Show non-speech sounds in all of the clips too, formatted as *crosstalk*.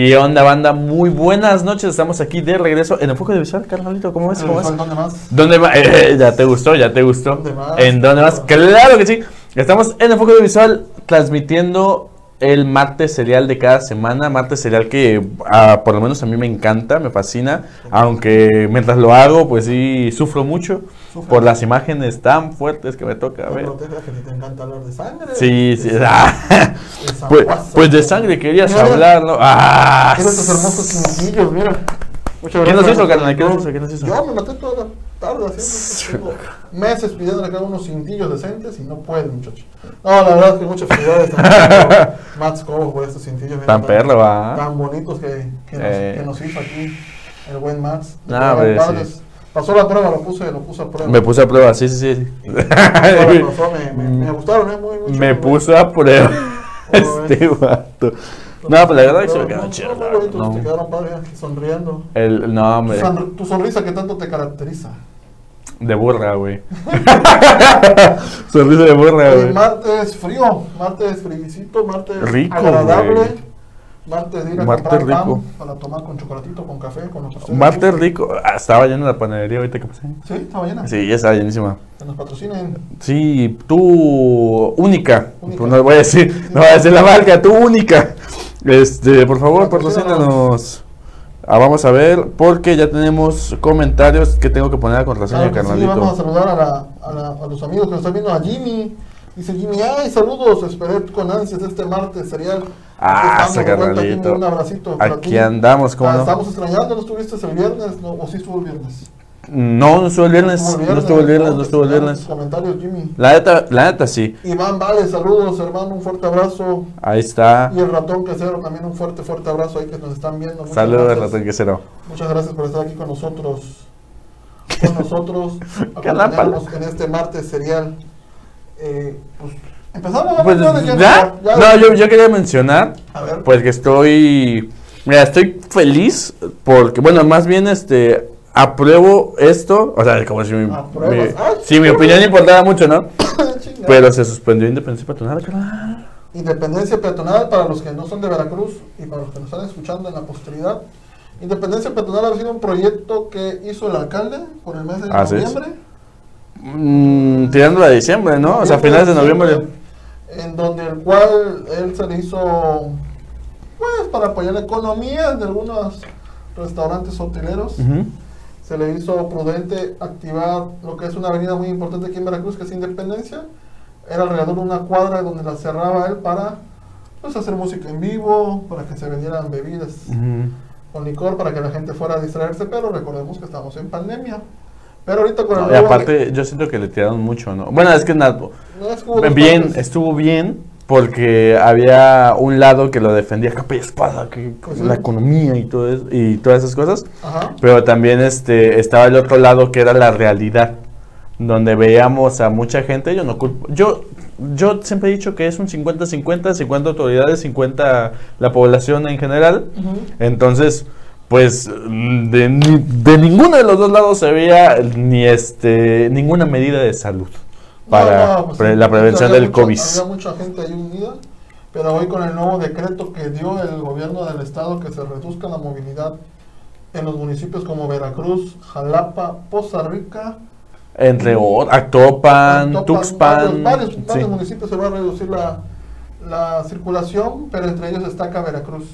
¿Qué onda, banda? Muy buenas noches. Estamos aquí de regreso en Enfoque de Visual, carnalito. ¿Cómo ves? ¿Cómo ves? ¿Dónde más? ¿Dónde más? Eh, ya te gustó, ya te gustó. ¿Dónde más? ¿En dónde más? Claro que sí. Estamos en Enfoque de Visual transmitiendo el martes serial de cada semana. Martes serial que ah, por lo menos a mí me encanta, me fascina. Aunque mientras lo hago, pues sí, sufro mucho Sufre. por las imágenes tan fuertes que me toca ver. Pero que te encanta hablar de sangre. Sí, sí. *laughs* De ah. Pues, pues de sangre querías Mira, hablar, ¿no? ¡Ah! Mira estos hermosos mira. Muchas ¿Qué nos gracias. hizo, carnal? ¿Qué nos hizo? ¿Qué nos hizo? Yo me maté toda la tarde haciendo. Meses pidiéndole a cada uno cintillos decentes y no pueden, muchachos. No, la verdad es que muchas felicidades a Mats Cobo por estos cintillos. Tan perro, va. Tan bonitos que, que, nos, Eh. que nos hizo aquí el buen Mats. Padres. sí. Pasó la prueba, lo puse, lo puse a prueba. Me puse a prueba, sí, sí, sí. Pasó, *laughs* pasó, me, me, me gustaron, ¿eh? Muy, muy Me puso a prueba ¿Cómo este vato. No, pues la verdad es que se me quedó chido. Muy bonitos, te quedaron padres, sonriendo. El, no, sonr- tu sonrisa que tanto te caracteriza. de burra, güey. *laughs* Sonrisa de burra, güey. martes frío, martes fricito, martes Rico, agradable. güey. Martes de ir a Martes comprar rico. pan para tomar con chocolatito, con café, con lo que Martes rico. Ah, estaba llena la panadería ahorita que pasé. Sí, estaba llena. Sí, ya estaba llenísima. Que nos patrocinen. Sí, tú única. Única. Pues no voy a decir, no voy a decir la marca, tú única. Este, por favor, Patrocínanos. patrocínanos. Ah, vamos a ver, porque ya tenemos comentarios que tengo que poner a contraseña, Claro sí, vamos a saludar a, la- a la- a los amigos que nos están viendo, a Jimmy. Dice Jimmy, ay, saludos, esperé con ansias este martes serial. Ah, Jimmy, carnalito. Un abracito Aquí ti. andamos, ¿cómo Ah, no? Estamos extrañando, ¿no estuviste el viernes? No, ¿O sí estuvo el viernes? No, no estuvo el viernes, no estuvo el viernes, no estuvo el viernes. comentarios, Jimmy. La neta, la neta sí. Iván Vale, saludos, hermano, un fuerte abrazo. Ahí está. Y el ratón quesero también un fuerte, fuerte abrazo ahí que nos están viendo. Muchas Saludos, gracias. ratón quesero. Muchas gracias por estar aquí con nosotros. Con nosotros. *laughs* Acompañarnos en este martes serial. Eh, pues, empezamos a Pues ya. ya- No, yo, yo quería mencionar A ver. Pues que estoy. Mira, estoy feliz porque, bueno, más bien este. Apruebo esto, o sea, como si mi, mi- Ah, si mi opinión importara mucho, ¿no? *coughs* Pero se suspendió Independencia Patronal, carnal. Independencia peatonal para los que no son de Veracruz y para los que nos están escuchando en la posteridad. Independencia peatonal ha sido un proyecto que hizo el alcalde por el mes de Así noviembre. Mm, tirándolo a diciembre, ¿no? O sea, finales de noviembre. En donde el cual él se le hizo, pues, para apoyar la economía de algunos restaurantes hoteleros. Ujú. Se le hizo prudente activar lo que es una avenida muy importante aquí en Veracruz, que es Independencia. Era alrededor de una cuadra donde la cerraba él para pues, hacer música en vivo, para que se vendieran bebidas Ujú. con licor, para que la gente fuera a distraerse, pero recordemos que estamos en pandemia. Pero ahorita con el Y aparte, yo siento que le tiraron mucho, ¿no? Bueno, es que nada. No, es que hubo dos Bien, estuvo bien porque había un lado que lo defendía capa y espada, que Pues la economía y todo eso, y todas esas cosas. Ajá. Pero también este estaba el otro lado que era la realidad, donde veíamos a mucha gente, yo no culpo, yo yo siempre he dicho que es un 50-50, 50 autoridades, 50 la población en general. Entonces, pues de, ni- de ninguno de los dos lados se veía ni este ninguna medida de salud para No, no, pues pre- la prevención del mucha- COVID. Había mucha gente ahí unida, pero hoy con el nuevo decreto que dio el gobierno del estado que se reduzca la movilidad en los municipios como Veracruz, Jalapa, Poza Rica, Entre otros, Actopan, Topan, Tuxpan, varios, varios, sí. varios municipios se va a reducir la, la circulación, pero entre ellos destaca Veracruz.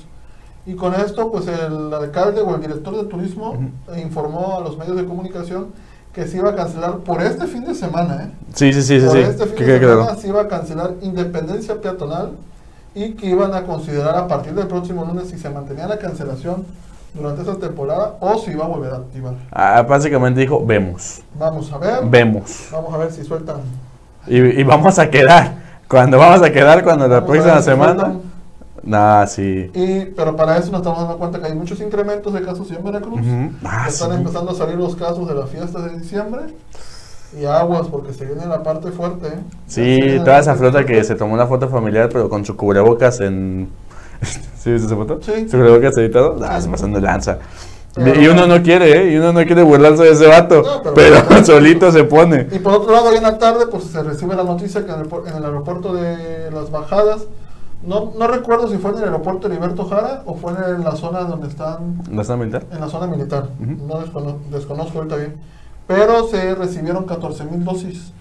Y con esto, pues el alcalde o el director de turismo Ujú. eh, informó a los medios de comunicación que se iba a cancelar por este fin de semana, ¿eh? Sí, sí, sí, sí, por sí. este fin de quede claro. semana se iba a cancelar independencia peatonal y que iban a considerar a partir del próximo lunes si se mantenía la cancelación durante esa temporada o si iba a volver a activar. Ah, básicamente dijo, vemos, Vamos a ver. vemos. Vamos a ver si sueltan. Y, y vamos a quedar. Cuando vamos a quedar, cuando la vamos próxima semana. sueltan. Nah, sí. Y, pero para eso nos estamos dando cuenta que hay muchos incrementos de casos en Veracruz. Ujú. Ah, que están sí. empezando a salir los casos de la fiesta de diciembre. Y aguas, porque se viene la parte fuerte. ¿eh? Sí, toda esa flota fuerte. que se tomó una foto familiar, pero con su cubrebocas en. *laughs* ¿Sí viste esa foto? Sí. Su cubrebocas editado. Ah, Sí. se pasando de lanza. Pero- y uno no quiere, ¿eh? Y uno no quiere burlarse de ese vato. No, pero pero- *laughs* solito se pone. Y por otro lado, hoy en la tarde, pues se recibe la noticia que en el, en el aeropuerto de las bajadas, No, no recuerdo si fue en el aeropuerto Heriberto Jara o fue en la zona donde están, ¿La zona militar? en la zona militar. No descono- desconozco ahorita bien. Pero se recibieron 14 mil dosis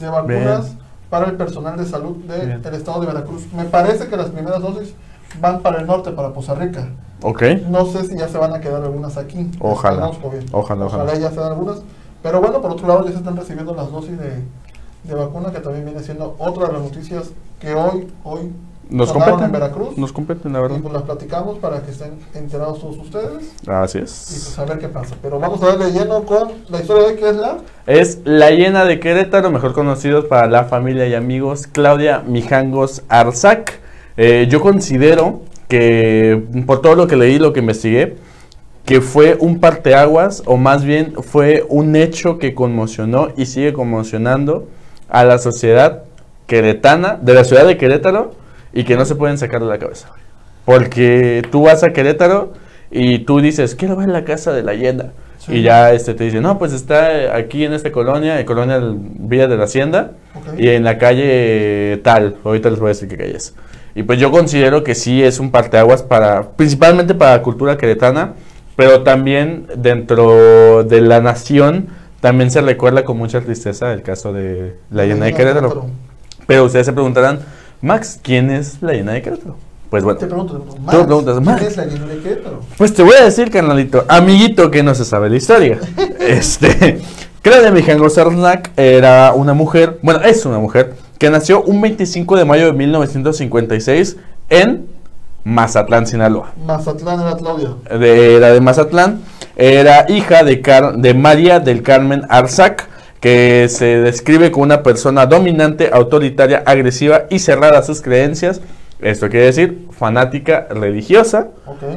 de vacunas Bien. para el personal de salud del Bien. estado de Veracruz. Me parece que las primeras dosis van para el norte, para Poza Rica. Ok. No sé si ya se van a quedar algunas aquí. Ojalá. Bien. Ojalá, ojalá. ya se dan algunas. Pero bueno, por otro lado ya se están recibiendo las dosis de, de vacuna, que también viene siendo otra de las noticias que hoy, hoy Nos competen. en Veracruz. Nos competen, la y verdad. pues las platicamos para que estén enterados todos ustedes Así y pues es. a ver qué pasa. Pero vamos a darle lleno con la historia de que es la... Es la llena de Querétaro, mejor conocidos para la familia y amigos, Claudia Mijangos Arzac. Eh, yo considero que, por todo lo que leí, lo que investigué, que fue un parteaguas, o más bien fue un hecho que conmocionó y sigue conmocionando a la sociedad queretana, de la ciudad de Querétaro, y que no se pueden sacar de la cabeza. Porque tú vas a Querétaro y tú dices, quiero ver la casa de la llena. Sí. Y ya este te dice, no, pues está aquí en esta colonia, en colonia Villa de la Hacienda, Ok. y en la calle tal, ahorita les voy a decir qué calle es. Y pues yo considero que sí es un parteaguas para, principalmente para la cultura queretana, pero también dentro de la nación, también se recuerda con mucha tristeza el caso de la llena de Querétaro. Pero ustedes se preguntarán, Max, ¿quién es la llena de Querétaro? Pues bueno, Te pregunto, te pregunto, Tú preguntas, ¿quién Max. es la llena de Querétaro? pues te voy a decir, carnalito, amiguito que no se sabe la historia. *laughs* este, Claudia Mijangos Sarnac era una mujer, bueno, es una mujer, que nació un 25 de mayo de 1956 en Mazatlán, Sinaloa. Mazatlán era Claudia. De, era de Mazatlán, era hija de, Car- de María del Carmen Arzac, que se describe como una persona dominante, autoritaria, agresiva y cerrada a sus creencias. Esto quiere decir fanática religiosa,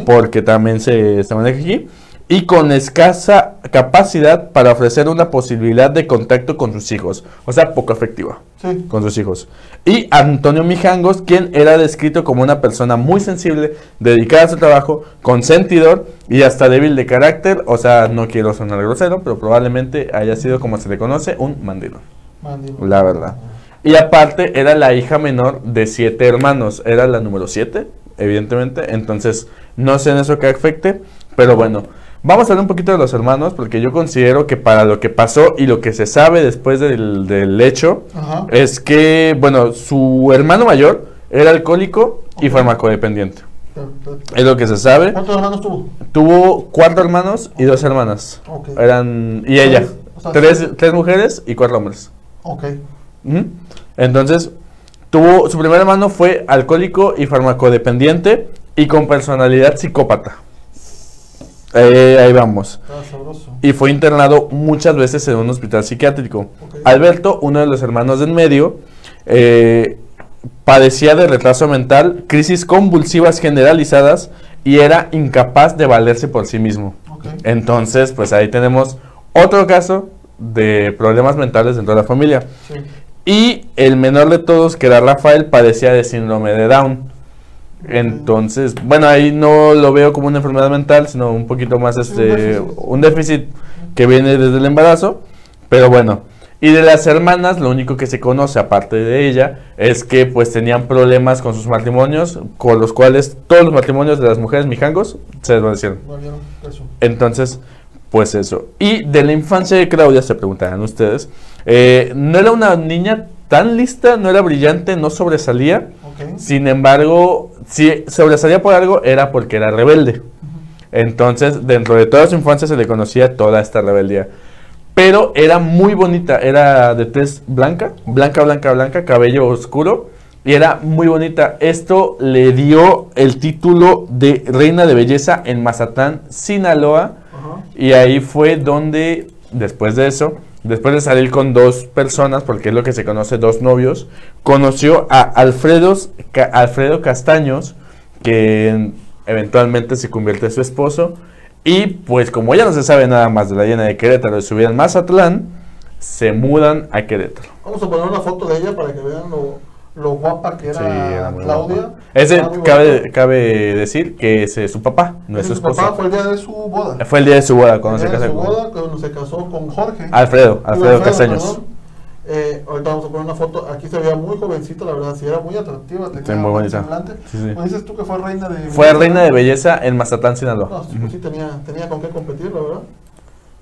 porque también se, se maneja aquí, y con escasa capacidad para ofrecer una posibilidad de contacto con sus hijos, o sea, poco afectiva Sí. con sus hijos. Y Antonio Mijangos, quien era descrito como una persona muy sensible, dedicada a su trabajo, consentidor y hasta débil de carácter, o sea, no quiero sonar grosero, pero probablemente haya sido como se le conoce, un mandilón. Mandíbula. La verdad. Y aparte era la hija menor de siete hermanos, era la número siete, evidentemente, entonces no sé en eso que afecte, pero bueno, vamos a hablar un poquito de los hermanos, porque yo considero que para lo que pasó y lo que se sabe después del, del hecho, Ajá. es que, bueno, su hermano mayor era alcohólico y farmacodependiente. Es lo que se sabe. ¿Cuántos hermanos tuvo? Tuvo cuatro hermanos y dos hermanas. Ok. Eran, y ella, Seis, o sea, tres, tres mujeres y cuatro hombres. Ok. Entonces, tuvo, su primer hermano fue alcohólico y farmacodependiente y con personalidad psicópata. Eh, ahí vamos. Y fue internado muchas veces en un hospital psiquiátrico. Alberto, uno de los hermanos del medio, eh, padecía de retraso mental, crisis convulsivas generalizadas y era incapaz de valerse por sí mismo. Entonces, pues ahí tenemos otro caso de problemas mentales dentro de la familia. Sí. Y el menor de todos, que era Rafael, padecía de síndrome de Down. Entonces, bueno, ahí no lo veo como una enfermedad mental, sino un poquito más este déficit. un déficit que viene desde el embarazo, pero bueno. Y de las hermanas, lo único que se conoce aparte de ella es que pues tenían problemas con sus matrimonios, con los cuales todos los matrimonios de las mujeres mijangos se desvanecieron. Entonces, pues eso. Y de la infancia de Claudia, se preguntarán ustedes, eh, no era una niña tan lista, no era brillante, no sobresalía. Sin embargo, si sobresalía por algo, era porque era rebelde. Entonces, dentro de toda su infancia se le conocía toda esta rebeldía. Pero era muy bonita, era de tez blanca, blanca, blanca, blanca, cabello oscuro. Y era muy bonita. Esto le dio el título de Reina de Belleza en Mazatlán, Sinaloa. Y ahí fue donde, después de eso, después de salir con dos personas, porque es lo que se conoce, dos novios, conoció a Alfredo, Alfredo Castaños, que eventualmente se convierte en su esposo. Y pues como ya no se sabe nada más de la llena de Querétaro de su vida en Mazatlán, se mudan a Querétaro. Vamos a poner una foto de ella para que vean lo, lo guapa que era, Sí, era muy Claudia. Ese cabe, cabe decir que es su papá, no es su su papá esposo. fue el día de su boda. Fue el día de su boda cuando el se día casó su con boda cuando se casó con Jorge. Alfredo, Alfredo Castaños. perdón. Eh, ahorita vamos a poner una foto. Aquí se veía muy jovencita, la verdad, sí era muy atractiva. Tenía Sí, muy bonita. Sí, sí. Pues dices tú que fue reina de Fue reina de belleza en Mazatlán, Sinaloa. No, sí, pues sí tenía, tenía con qué competir, la verdad.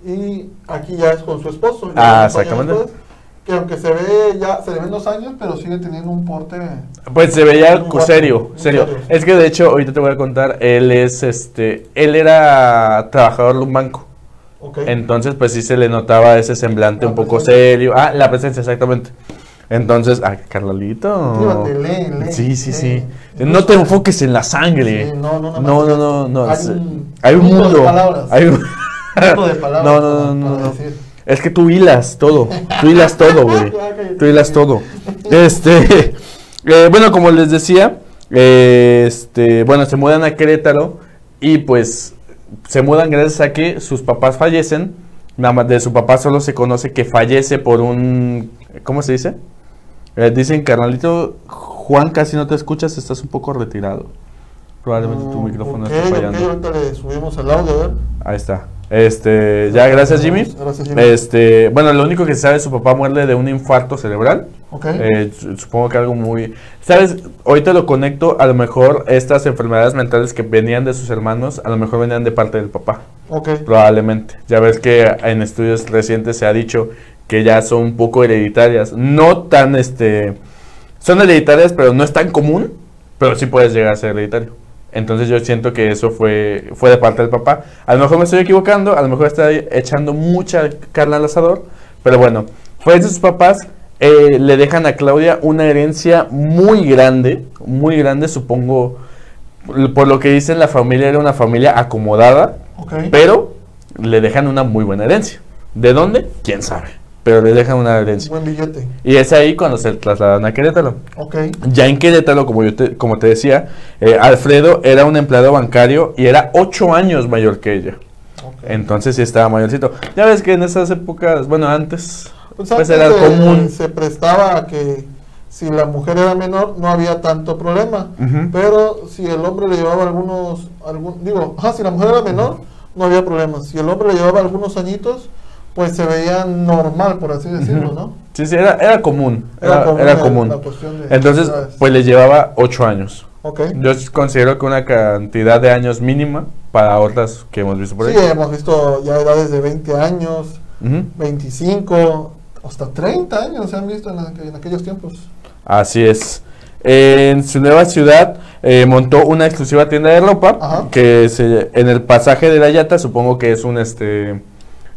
Y aquí ya es con su esposo. Ah, exactamente. Que aunque se ve ya, se le ven dos años, pero sigue teniendo un porte. Pues se veía serio, serio. serio. Es que de hecho, ahorita te voy a contar, él es este, él era trabajador de un banco. Entonces, pues sí se le notaba ese semblante La un poco presencia. serio. Ah, la presencia, exactamente. Entonces, ah, Carlalito. Sí, sí, sí. No te enfoques en la sangre. *laughs* *laughs* No, no, no, no, no, hay un Hay un mundo de palabras. Hay un- Mundo de palabras No, no, no, no. Es que tú hilas todo. Tú hilas todo, güey. Tú hilas todo. Este, *laughs* eh, bueno, como les decía, eh, este, bueno, se mudan a Querétaro y pues se mudan gracias a que sus papás fallecen. Nada más de su papá solo se conoce que fallece por un, ¿cómo se dice? Eh, dicen, carnalito, Juan, casi no te escuchas, estás un poco retirado. Probablemente tu micrófono ok, esté fallando. ahorita le subimos el audio, ver. Ahí está. Este, ya, gracias Jimmy. Gracias, Jimmy. Este, bueno, lo único que se sabe, su papá muere de un infarto cerebral. Ok. Eh, su- supongo que algo muy... ¿Sabes? Ahorita lo conecto, a lo mejor estas enfermedades mentales que venían de sus hermanos, a lo mejor venían de parte del papá, ok. probablemente. Ya ves que en estudios recientes se ha dicho que ya son un poco hereditarias. No tan, este... Son hereditarias, pero no es tan común, pero sí puedes llegar a ser hereditario. Entonces yo siento que eso fue, fue de parte del papá. A lo mejor me estoy equivocando, a lo mejor estoy echando mucha carne al asador, pero bueno, fue de sus papás. eh, le dejan a Claudia una herencia muy grande, muy grande, supongo, por lo que dicen la familia era una familia acomodada, pero le dejan una muy buena herencia. ¿De dónde? ¿Quién sabe? Pero le dejan una herencia. Buen billete. Y es ahí cuando se trasladan a Querétaro. Ok. Ya en Querétaro, como, yo te, como te decía, eh, Alfredo era un empleado bancario y era ocho años mayor que ella. ok. Entonces sí estaba mayorcito. Ya ves que en esas épocas, bueno, antes, Pues pues, era se- común. Se prestaba a que si la mujer era menor no había tanto problema. Pero si el hombre le llevaba algunos, algún, digo, ajá, si la mujer era menor no había problema. Si el hombre le llevaba algunos añitos, pues se veía normal, por así decirlo. ¿no? Sí, sí, era, era común. Era, era común. la cuestión de Entonces, pues le llevaba ocho años. Ok. Yo considero que una cantidad de años mínima para otras que hemos visto por ahí. Sí, hemos visto ya edades de 20 años, Ujú. 25, hasta 30 años se han visto en, en aquellos tiempos. Así es. En su nueva ciudad eh, montó una exclusiva tienda de ropa Ajá. que se, en el pasaje de la Yata, supongo que es un este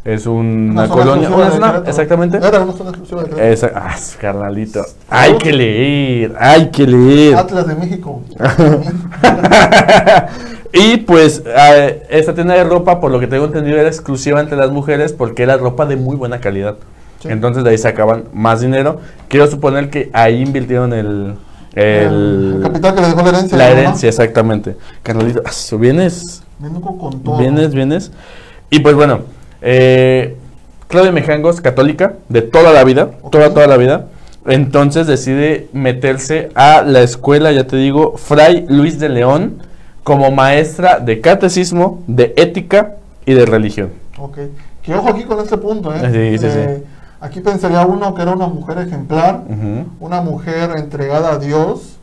es una, colonia, exclusiva una de zona, Querétaro. exactamente. Era una zona exclusiva de Querétaro. Esa, ah, carnalito. Hay que leer, hay que leer. Atlas de México. *laughs* y pues eh, esta tienda de ropa, por lo que tengo entendido, era exclusiva entre las mujeres porque era ropa de muy buena calidad. Sí. Entonces de ahí sacaban más dinero. Quiero suponer que ahí invirtieron el, el, el capital que le dejó la herencia. la herencia, exactamente. Carnalito, ah, vienes, vienes, vienes. Y pues bueno, eh, Claudia Mejangos, católica, de toda la vida, toda, toda la vida. Entonces decide meterse a la escuela, ya te digo, Fray Luis de León, como maestra de catecismo, de ética y de religión. Ok. Que ojo aquí con este punto, ¿eh? Sí, sí, sí. Eh, Aquí pensaría uno que era una mujer ejemplar, una mujer entregada a Dios,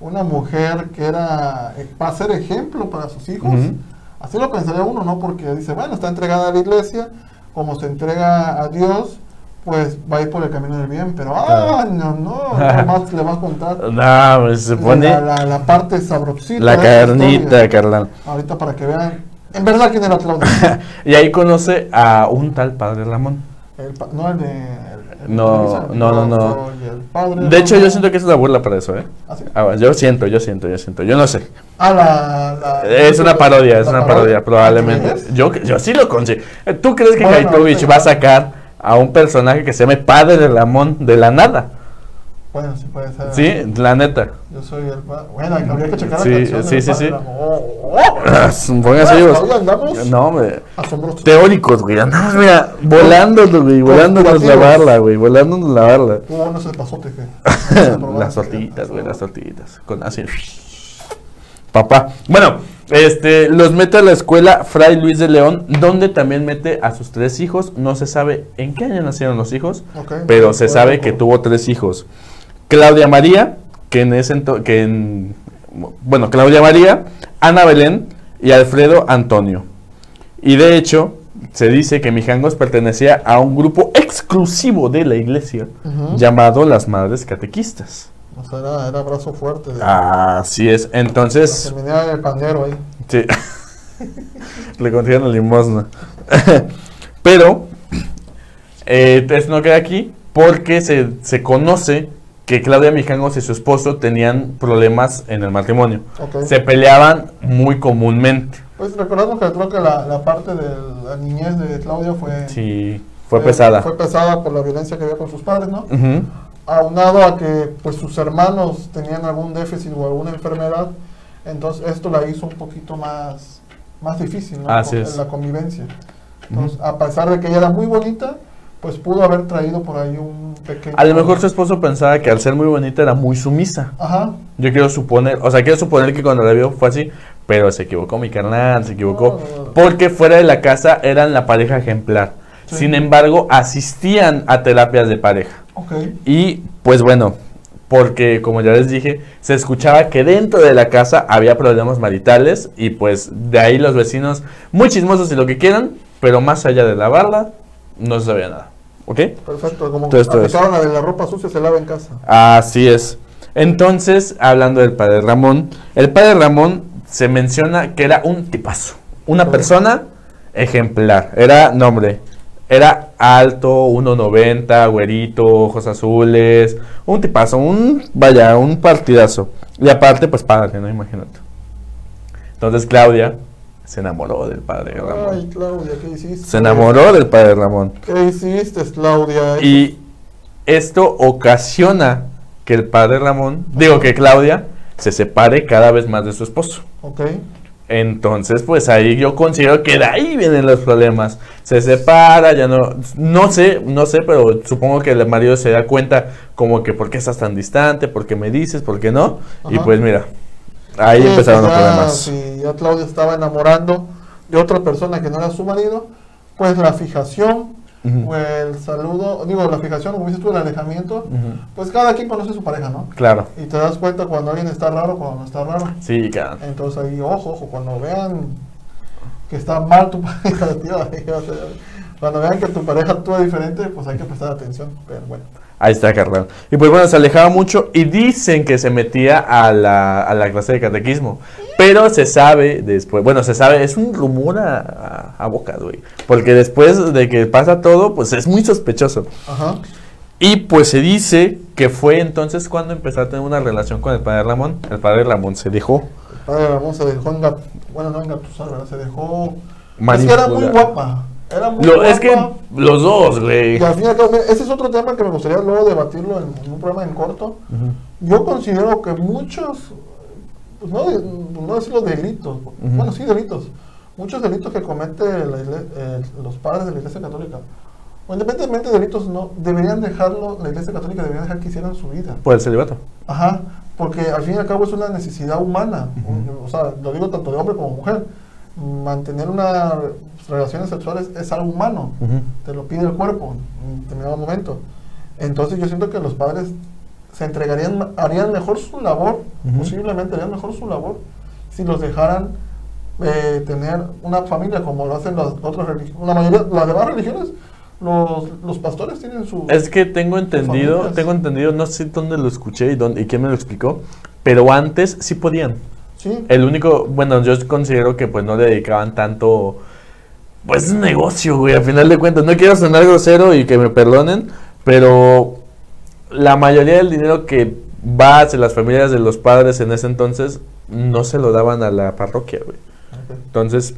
una mujer que era eh, va a ser ejemplo para sus hijos. Ujú. Así lo pensaría uno, ¿no? Porque dice, bueno, está entregada a la iglesia, como se entrega a Dios, pues va a ir por el camino del bien. Pero, ah, no, no, *laughs* nada más le va a contar No, pues, se pone la, la- la parte sabrosita. la carnita, carnal. Ahorita para que vean, en verdad, quién era Claudia. *laughs* Y ahí conoce a un tal padre Ramón. El no el de. el No, no, no, no. De hecho, yo siento que es una burla para eso, ¿eh? ¿Ah? Ah, yo siento, yo siento, yo siento. Yo no sé. Ah, la, Es una parodia, es una parodia, probablemente. Yo, yo sí lo consigo. ¿Tú crees que sí. va a sacar a un personaje que se llame Padre Ramón de la nada? Bueno, sí puede ser. Sí, la neta. Yo soy el. pa- Bueno, habría que checar Sí, la canción. sí, del sí, padre sí. Ramón. Oh, oh. Pónganse andamos No, hombre. asombrosos. Teóricos, güey. Andamos, mira, volándonos, güey. Volándonos la barla, güey. Volándonos la barla. Tú no se pasote, que. *laughs* Las tortillitas, güey, las tortillitas. Con así. papá. Bueno, este, los mete a la escuela Fray Luis de León, donde también mete a sus tres hijos. No se sabe en qué año nacieron los hijos, pero se sabe que tuvo tres hijos. Claudia María, que en ese ento- que en, bueno, Claudia María, Ana Belén y Alfredo Antonio. Y de hecho, se dice que Mijangos pertenecía a un grupo exclusivo de la iglesia llamado las Madres Catequistas. O sea, era, era brazo fuerte. De, Así es, entonces... Terminaba en el pandero ahí. Sí. *laughs* Le consiguieron la limosna. *laughs* Pero, eh, esto no queda aquí porque se, se conoce que Claudia Mijangos y su esposo tenían problemas en el matrimonio. Ok. Se peleaban muy comúnmente. Pues recordamos que creo que la, la parte de la niñez de Claudia fue, Sí, fue pesada. Fue pesada por la violencia que había con sus padres, ¿no? Ujú. Aunado a que pues sus hermanos tenían algún déficit o alguna enfermedad, entonces esto la hizo un poquito más, más difícil, ¿no? Así Con- es. En la convivencia. Entonces, a pesar de que ella era muy bonita, pues pudo haber traído por ahí un pequeño... A lo mejor su esposo pensaba que al ser muy bonita era muy sumisa. Ajá. Yo quiero suponer, o sea, quiero suponer que cuando la vio fue así, pero se equivocó mi carnal, se equivocó. No, no, no. Porque fuera de la casa eran la pareja ejemplar. Sí. Sin embargo, asistían a terapias de pareja. Ok. Y pues bueno, porque como ya les dije, se escuchaba que dentro de la casa había problemas maritales y pues de ahí los vecinos, muy chismosos y lo que quieran, pero más allá de la barda, no se sabía nada. ¿Ok? Perfecto. Como Entonces, la de la ropa sucia se lava en casa. Así es. Entonces, hablando del padre Ramón, el padre Ramón se menciona que era un tipazo, una persona ejemplar. Era nombre, era alto, 1.90, güerito, ojos azules, un tipazo, un vaya, un partidazo. Y aparte, pues padre, ¿no? Imagínate. Entonces Claudia se enamoró del padre Ay, Ramón. Claudia, ¿qué hiciste? Se enamoró del padre Ramón. ¿Qué hiciste, Claudia? Y esto ocasiona que el padre Ramón, digo que Claudia, se separe cada vez más de su esposo. Ok. Entonces, pues ahí yo considero que de ahí vienen los problemas. Se separa, ya no, no sé, no sé, pero supongo que el marido se da cuenta como que por qué estás tan distante, por qué me dices, por qué no. Y pues mira, ahí Sí, empezaron los ya, problemas. Si ya Claudia estaba enamorando de otra persona que no era su marido, pues la fijación o el saludo, digo, la fijación, como dices tú, el alejamiento, pues cada quien conoce a su pareja, ¿no? Claro, Y te das cuenta cuando alguien está raro, cuando no está raro. sí, claro. Entonces ahí, ojo, ojo, cuando vean que está mal tu *laughs* pareja, tío, ahí va a ser- cuando vean que tu pareja actúa diferente, pues hay que prestar atención. Pero bueno, Ahí está, carnal. Y pues bueno, se alejaba mucho y dicen que se metía a la, a la clase de catequismo. Pero se sabe después, bueno, se sabe, es un rumor a, a, boca, güey. Porque después de que pasa todo, pues es muy sospechoso. ajá. Y pues se dice que fue entonces cuando empezó a tener una relación con el padre Ramón. El padre Ramón se dejó. El padre Ramón se dejó engat... bueno, no engatusar, ¿verdad? Se dejó... Es que era muy guapa. Era muy Lo- guapa. es que los dos, güey. Y al fin y al cabo, ese es otro tema que me gustaría luego debatirlo en, en un programa en corto. Ujú. Yo considero que muchos, pues no, no decirlo delitos, Ujú. bueno, sí delitos, muchos delitos que comete la igle- eh, los padres de la Iglesia Católica, o independientemente de delitos, no, deberían dejarlo, la Iglesia Católica debería dejar que hicieran su vida. Por el celibato. Ajá, porque al fin y al cabo es una necesidad humana, o sea, lo digo tanto de hombre como mujer, mantener unas relaciones sexuales es algo humano, te lo pide el cuerpo en determinado momento. Entonces yo siento que los padres se entregarían, harían mejor su labor, Ujú. posiblemente harían mejor su labor, si los dejaran eh, tener una familia como lo hacen las otras religiones. La mayoría, las demás religiones, los, los pastores tienen su... Es que tengo entendido, tengo entendido, no sé dónde lo escuché y, dónde, y quién me lo explicó, pero antes sí podían. Sí, El único, bueno, yo considero que pues no le dedicaban tanto, pues es negocio, güey, al final de cuentas. No quiero sonar grosero y que me perdonen, pero la mayoría del dinero que va hacia las familias de los padres en ese entonces no se lo daban a la parroquia, güey. Entonces,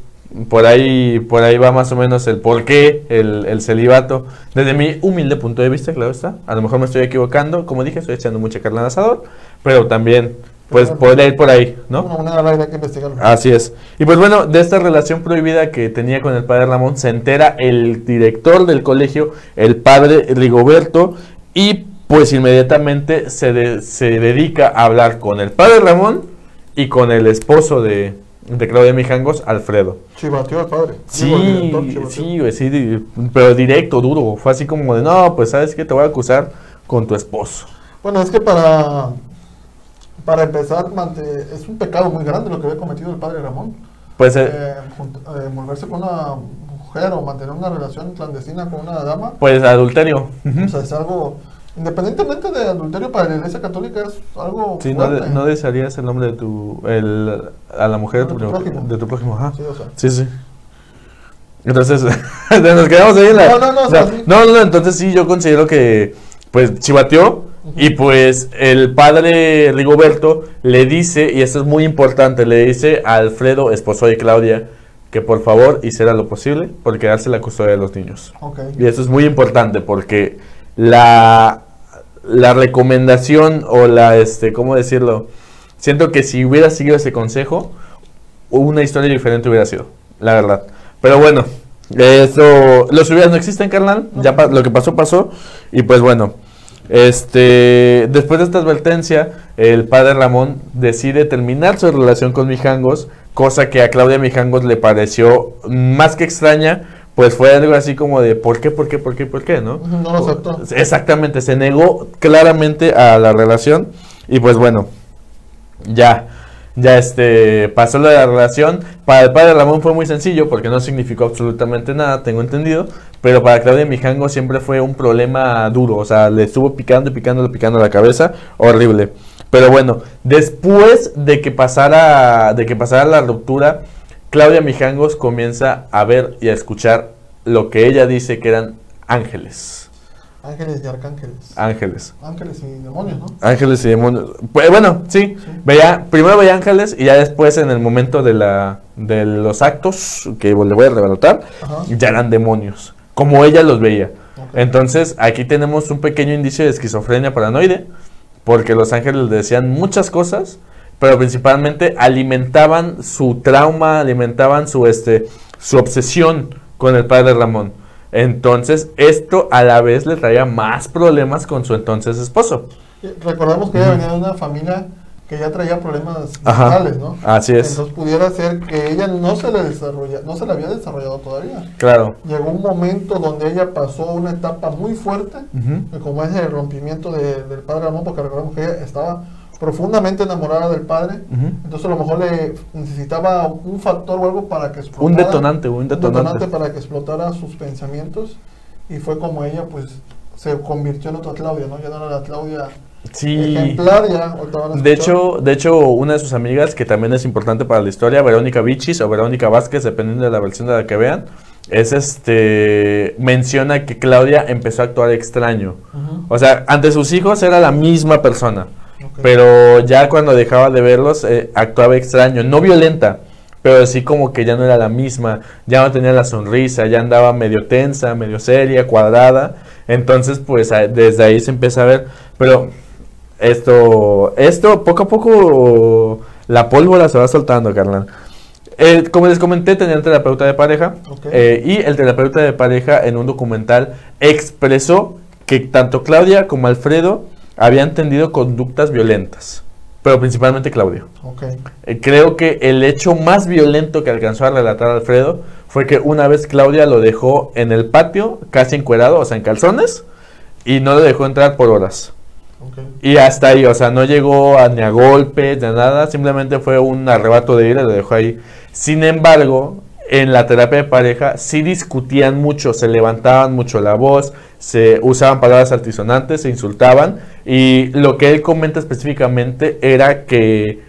por ahí, por ahí va más o menos el por qué el, el celibato. Desde mi humilde punto de vista, claro está. A lo mejor me estoy equivocando. Como dije, estoy echando mucha carne al asador. Pero también, pues podría ir por ahí, una ¿no? moneda hay que investigarlo. Así es. Y pues bueno, de esta relación prohibida que tenía con el padre Ramón, se entera el director del colegio, el padre Rigoberto, y pues inmediatamente se, de- se dedica a hablar con el padre Ramón y con el esposo de, de Claudia Mijangos, Alfredo. Chivateó al padre. Sí, chivateó. sí, sí, pero directo, duro. Fue así como de, no, pues sabes que te voy a acusar con tu esposo. Bueno, es que para, para empezar, es un pecado muy grande lo que había cometido el padre Ramón. Pues, eh, Eh, eh, envolverse con una mujer o mantener una relación clandestina con una dama, pues adulterio. O sea, es algo, independientemente de adulterio para la iglesia católica, es algo Sí, no, de- no desearías el nombre de tu, el, a la mujer de tu, De tu primo- prójimo. de tu prójimo, ajá. Sí, o sea. Sí, sí. Entonces, *laughs* nos quedamos ahí en la... No, no, no, o sea, sí. no, no, entonces sí, yo considero que, pues, chivateó y pues el padre Rigoberto le dice, y esto es muy importante, le dice a Alfredo, esposo de Claudia, que por favor hiciera lo posible por quedarse la custodia de los niños. Y eso es muy importante porque la, la recomendación o la, este, ¿cómo decirlo? Siento que si hubiera seguido ese consejo, una historia diferente hubiera sido, la verdad. Pero bueno, eso, los hubieras no existen, carnal. Ya lo que pasó, pasó. Y pues bueno, este, después de esta advertencia, el padre Ramón decide terminar su relación con Mijangos, cosa que a Claudia Mijangos le pareció más que extraña, pues fue algo así como de ¿por qué, por qué, por qué, por qué, no? No lo aceptó. Exactamente, se negó claramente a la relación y pues bueno, ya, ya este, pasó la relación. Para el padre Ramón fue muy sencillo porque no significó absolutamente nada, tengo entendido. Pero para Claudia Mijango siempre fue un problema duro, o sea, le estuvo picando y picando, picando la cabeza, horrible. Pero bueno, después de que pasara, de que pasara la ruptura, Claudia Mijangos comienza a ver y a escuchar lo que ella dice que eran ángeles. Ángeles y arcángeles. Ángeles. Ángeles y demonios, ¿no? Ángeles y demonios. Pues bueno, sí. Veía, primero veía ángeles y ya después en el momento de la de los actos que le voy a Ajá. ya eran demonios, como ella los veía. Entonces, aquí tenemos un pequeño indicio de esquizofrenia paranoide, porque los ángeles le decían muchas cosas, pero principalmente alimentaban su trauma, alimentaban su este su obsesión con el padre Ramón. Entonces, esto a la vez le traía más problemas con su entonces esposo. Y Recordamos que ella venía de una familia que ya traía problemas mentales, ¿no? Así es. Entonces pudiera ser que ella no se le desarrolla, no se le había desarrollado todavía. Claro. Llegó un momento donde ella pasó una etapa muy fuerte, como es el rompimiento de- del padre Ramón, porque recordamos que ella estaba profundamente enamorada del padre, entonces a lo mejor le necesitaba un factor o algo para que explotara. Un detonante, un detonante. para que explotara sus pensamientos y fue como ella pues se convirtió en otra Claudia, ¿no? Ya no era la Claudia Sí. ejemplar, ya De hecho, de hecho, una de sus amigas, que también es importante para la historia, Verónica Vichis o Verónica Vázquez, dependiendo de la versión de la que vean, es este menciona que Claudia empezó a actuar extraño. O sea, ante sus hijos era la misma persona, pero ya cuando dejaba de verlos eh, actuaba extraño, no violenta, pero sí como que ya no era la misma, ya no tenía la sonrisa, ya andaba medio tensa, medio seria, cuadrada. Entonces, pues desde ahí se empieza a ver, pero esto, esto poco a poco la pólvora se va soltando, carnal. Eh, como les comenté, tenía el terapeuta de pareja eh, y el terapeuta de pareja en un documental expresó que tanto Claudia como Alfredo habían tendido conductas violentas, pero principalmente Claudia. Ok. Eh, creo que el hecho más violento que alcanzó a relatar Alfredo fue que una vez Claudia lo dejó en el patio, casi encuerado, o sea, en calzones, y no lo dejó entrar por horas. ok. Y hasta ahí, o sea, no llegó a, ni a golpes, ni a nada, simplemente fue un arrebato de ira lo dejó ahí. Sin embargo, en la terapia de pareja sí discutían mucho, se levantaban mucho la voz, se usaban palabras altisonantes, se insultaban, y lo que él comenta específicamente era que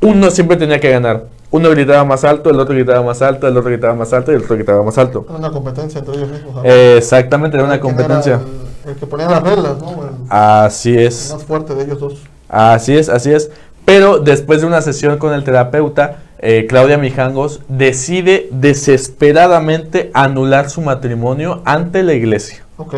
uno siempre tenía que ganar. Uno gritaba más alto, el otro gritaba más alto, el otro gritaba más alto y el otro gritaba más alto. Era una competencia entre ellos mismos. Eh, exactamente, era una ¿Quién competencia. el, el que ponía las reglas, ¿no? El, Así el es. más fuerte de ellos dos. Así es, así es. Pero después de una sesión con el terapeuta, eh, Claudia Mijangos decide desesperadamente anular su matrimonio ante la iglesia. Ok.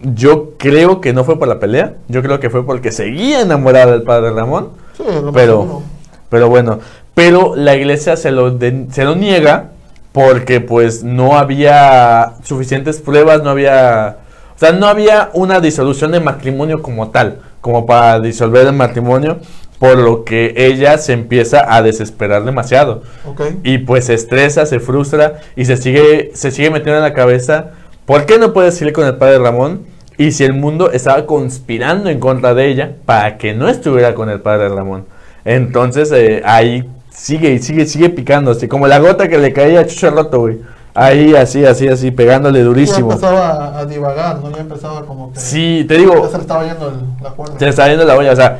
Yo creo que no fue por la pelea, yo creo que fue porque seguía enamorada del padre Ramón, Sí, lo Pero- pero bueno, pero la iglesia se lo, de- se lo niega porque pues no había suficientes pruebas, no había, o sea, no había una disolución de matrimonio como tal, como para disolver el matrimonio. Por lo que ella se empieza a desesperar demasiado. Ok. Y pues se estresa, se frustra y se sigue, se sigue metiendo en la cabeza, ¿por qué no puedes ir con el padre Ramón? Y si el mundo estaba conspirando en contra de ella para que no estuviera con el padre Ramón. Entonces eh, ahí sigue y sigue, sigue picando, así como la gota que le caía a Chucho Roto, güey. Ahí, así, así, así, pegándole durísimo. Ya empezaba a, divagar, ¿no? Ya empezaba como que... Sí, te digo, Ya se le estaba yendo el- la cuerda. se le está yendo la olla, o sea,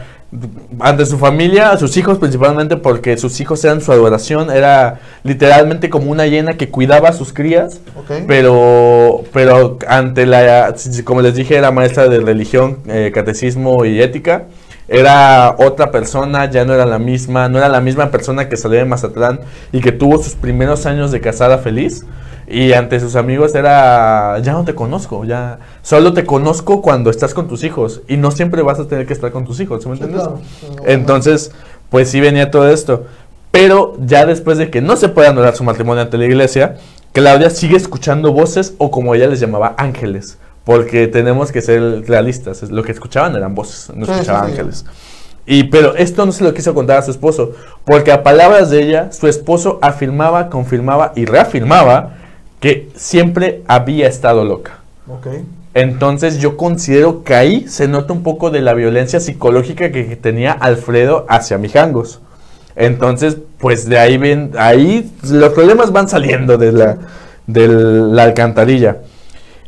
ante su familia, a sus hijos principalmente, porque sus hijos eran su adoración, era literalmente como una hiena que cuidaba a sus crías, pero, pero ante la, como les dije, era maestra de religión, eh, catecismo y ética, era otra persona, ya no era la misma, no era la misma persona que salió de Mazatlán y que tuvo sus primeros años de casada feliz. Y ante sus amigos era, ya no te conozco, ya solo te conozco cuando estás con tus hijos y no siempre vas a tener que estar con tus hijos, ¿sí me entiendes? claro. Sí, no, Entonces, pues sí venía todo esto. Pero ya después de que no se puede anular su matrimonio ante la iglesia, Claudia sigue escuchando voces o como ella les llamaba ángeles. Porque tenemos que ser realistas. Lo que escuchaban eran voces, no escuchaban sí, sí. ángeles. Y pero esto no se lo quiso contar a su esposo, porque a palabras de ella, su esposo afirmaba, confirmaba y reafirmaba que siempre había estado loca. Entonces yo considero que ahí se nota un poco de la violencia psicológica que tenía Alfredo hacia Mijangos. Entonces, pues de ahí ven, ahí los problemas van saliendo de la, de la alcantarilla.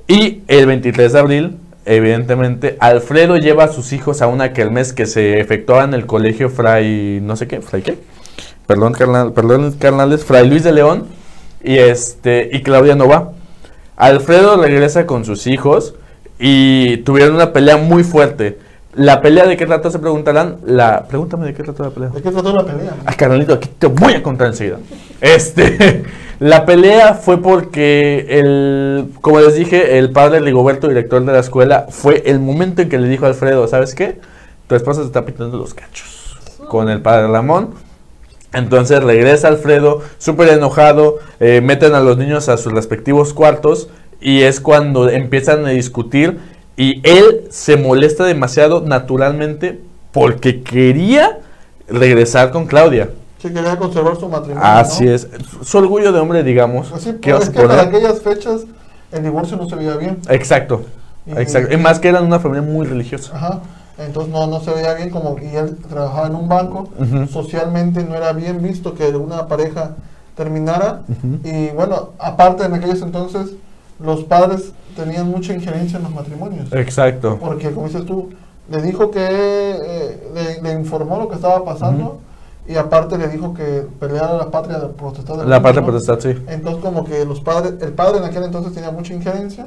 Y el 23 de abril, evidentemente, Alfredo lleva a sus hijos a una kermés que se efectuaba en el colegio Fray, no sé qué, Fray qué, perdón, carnal, perdón, carnales, Fray Luis de León, y este, y Claudia no va. Alfredo regresa con sus hijos y tuvieron una pelea muy fuerte. La pelea de qué trató se preguntarán. La, pregúntame de qué trató la pelea. ¿De qué trató la pelea? Ah, carnalito, aquí te voy a contar enseguida. Este, *laughs* la pelea fue porque el, como les dije, el padre Rigoberto, director de la escuela, fue el momento en que le dijo a Alfredo, ¿sabes qué? Tu esposa se está pintando los cachos con el padre Ramón. Entonces regresa Alfredo, súper enojado, eh, meten a los niños a sus respectivos cuartos y es cuando empiezan a discutir y él se molesta demasiado naturalmente porque quería regresar con Claudia. Sí, quería conservar su matrimonio. Así ¿no? es. Su orgullo de hombre, digamos. Pues sí, ¿Qué pues vas es que para aquellas fechas el divorcio no se veía bien. Exacto. Y- Exacto. Y más que eran una familia muy religiosa. Ajá. Entonces no, no se veía bien como y él trabajaba en un banco. Socialmente no era bien visto que una pareja terminara. Y bueno, aparte en aquellos entonces los padres tenían mucha injerencia en los matrimonios. Exacto. Porque como dices tú, le dijo que eh, le, le informó lo que estaba pasando y aparte le dijo que peleara la patria del La ¿no? protestante, sí. Entonces como que los padres, el padre en aquel entonces tenía mucha injerencia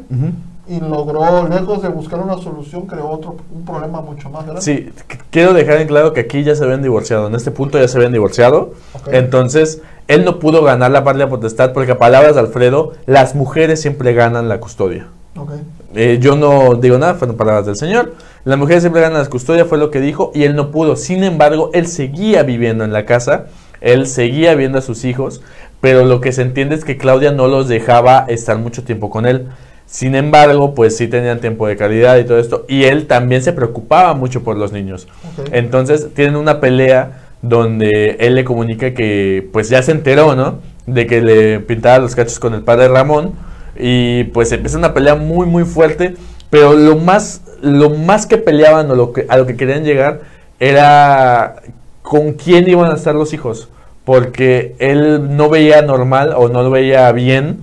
y logró, lejos de buscar una solución, creó otro, un problema mucho más grande. Sí, qu- quiero dejar en claro que aquí ya se habían divorciado. En este punto ya se habían divorciado. Entonces, él no pudo ganar la patria potestad porque, a palabras de Alfredo, las mujeres siempre ganan la custodia. Ok. Eh, yo no digo nada, fueron palabras del Señor. Las mujeres siempre ganan la custodia, fue lo que dijo, y él no pudo. Sin embargo, él seguía viviendo en la casa, él seguía viendo a sus hijos, pero lo que se entiende es que Claudia no los dejaba estar mucho tiempo con él. Sin embargo, pues sí tenían tiempo de calidad y todo esto, y él también se preocupaba mucho por los niños. Entonces tienen una pelea donde él le comunica que pues ya se enteró, ¿no? De que le pintaba los cachos con el padre Ramón y pues empieza una pelea muy muy fuerte, pero lo más lo más que peleaban o lo que a lo que querían llegar era con quién iban a estar los hijos, porque él no veía normal o no lo veía bien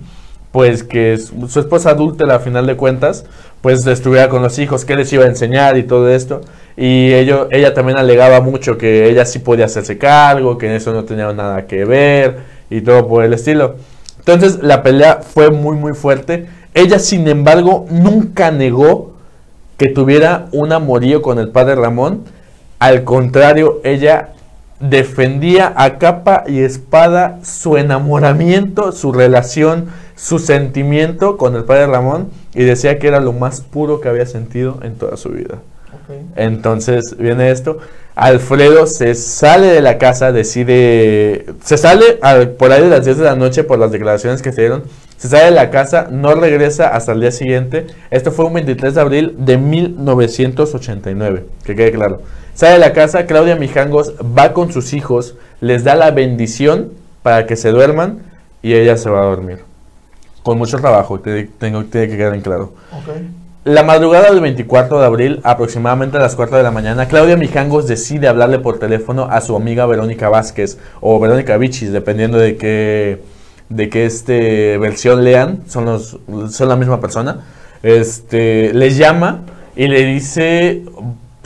pues que su esposa adulta a final de cuentas pues estuviera con los hijos, qué les iba a enseñar y todo esto. Y ello, ella también alegaba mucho que ella sí podía hacerse cargo, que eso no tenía nada que ver y todo por el estilo. Entonces la pelea fue muy muy fuerte. Ella sin embargo nunca negó que tuviera un amorío con el padre Ramón. Al contrario, ella defendía a capa y espada su enamoramiento, su relación, su sentimiento con el padre Ramón y decía que era lo más puro que había sentido en toda su vida. Entonces viene esto. Alfredo se sale de la casa, decide, se sale al- por ahí de las 10 de la noche por las declaraciones que se dieron, se sale de la casa, no regresa hasta el día siguiente. Esto fue un 23 de abril de 1989, que quede claro. Sale de la casa, Claudia Mijangos va con sus hijos, les da la bendición para que se duerman y ella se va a dormir. Con mucho trabajo, te- tengo, tiene que quedar en claro. La madrugada del 24 de abril, aproximadamente a las 4 de la mañana, Claudia Mijangos decide hablarle por teléfono a su amiga Verónica Vázquez o Verónica Vichis, dependiendo de qué, de qué este, versión lean, son, los, son la misma persona. Este, les llama y le dice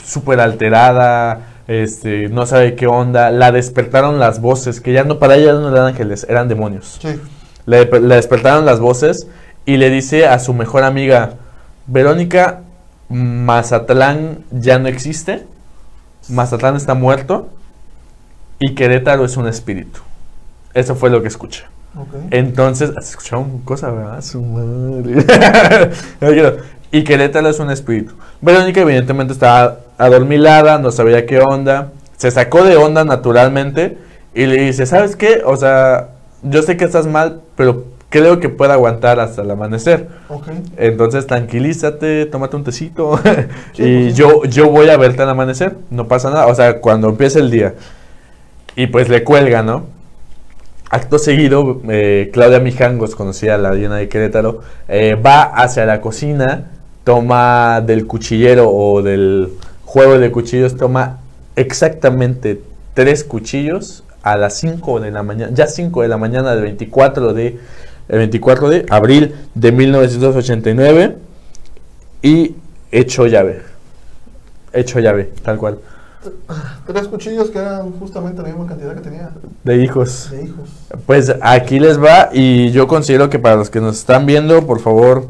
súper alterada, este, no sabe qué onda, la despertaron las voces, que ya no, para ella no eran ángeles, eran demonios. Sí. Le, le despertaron las voces y le dice a su mejor amiga, Verónica, Mazatlán ya no existe, Mazatlán está muerto y Querétaro es un espíritu. Eso fue lo que escucha. Ok. Entonces, has escuchado cosa, ¿verdad? Su madre. *laughs* y Querétaro es un espíritu. Verónica evidentemente estaba adormilada, no sabía qué onda. Se sacó de onda naturalmente y le dice, ¿sabes qué? O sea, yo sé que estás mal, pero creo que puede aguantar hasta el amanecer. Entonces tranquilízate, tómate un tecito Sí, *laughs* y pues yo, yo voy a verte al amanecer, no pasa nada, o sea, cuando empiece el día. Y pues le cuelga, ¿no? Acto seguido, eh, Claudia Mijangos, conocida la Diana de Querétaro, eh, va hacia la cocina, toma del cuchillero o del juego de cuchillos, toma exactamente tres cuchillos a las 5 de la mañana, ya 5 de la mañana del 24 de, el 24 de abril de 1989 y hecho llave. Hecho llave, tal cual. Tres cuchillos que eran justamente la misma cantidad que tenía De hijos. de hijos. Pues aquí les va y yo considero que para los que nos están viendo, por favor,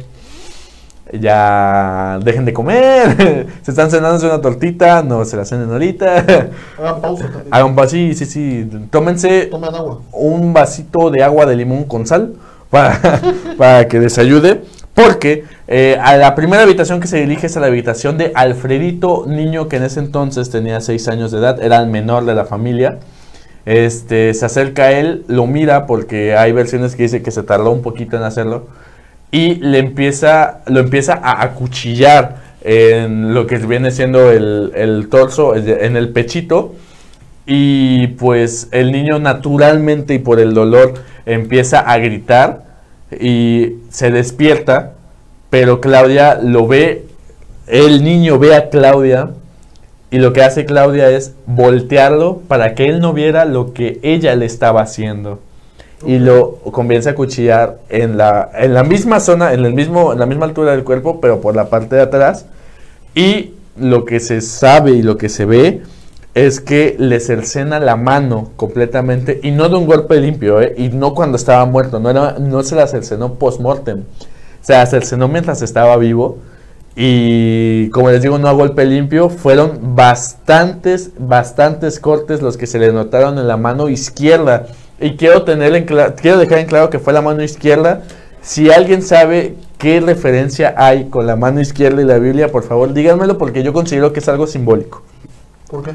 ya dejen de comer. *laughs* se están cenando una tortita, no se la cenen ahorita. *laughs* Hagan pausa también. Hagan pa- sí, sí, sí. Tómense Tomen agua. un vasito de agua de limón con sal *laughs* para, que les ayude. Porque eh, a la primera habitación que se dirige es a la habitación de Alfredito, niño que en ese entonces tenía 6 años de edad, era el menor de la familia. Este, se acerca a él, lo mira porque hay versiones que dice que se tardó un poquito en hacerlo y le empieza, lo empieza a acuchillar en lo que viene siendo el, el torso, en el pechito. Y pues el niño naturalmente y por el dolor empieza a gritar y se despierta, pero Claudia lo ve, el niño ve a Claudia y lo que hace Claudia es voltearlo para que él no viera lo que ella le estaba haciendo. Y lo comienza a cuchillar en la, en la misma zona, en, el mismo, en la misma altura del cuerpo, pero por la parte de atrás. Y lo que se sabe y lo que se ve es que le cercena la mano completamente y no de un golpe limpio, ¿eh? y no cuando estaba muerto, no, era, no se la cercenó post-mortem, se la cercenó mientras estaba vivo y como les digo, no a golpe limpio, fueron bastantes, bastantes cortes los que se le notaron en la mano izquierda y quiero, tener quiero dejar en claro que fue la mano izquierda, si alguien sabe qué referencia hay con la mano izquierda y la Biblia, por favor díganmelo porque yo considero que es algo simbólico. ¿Por qué?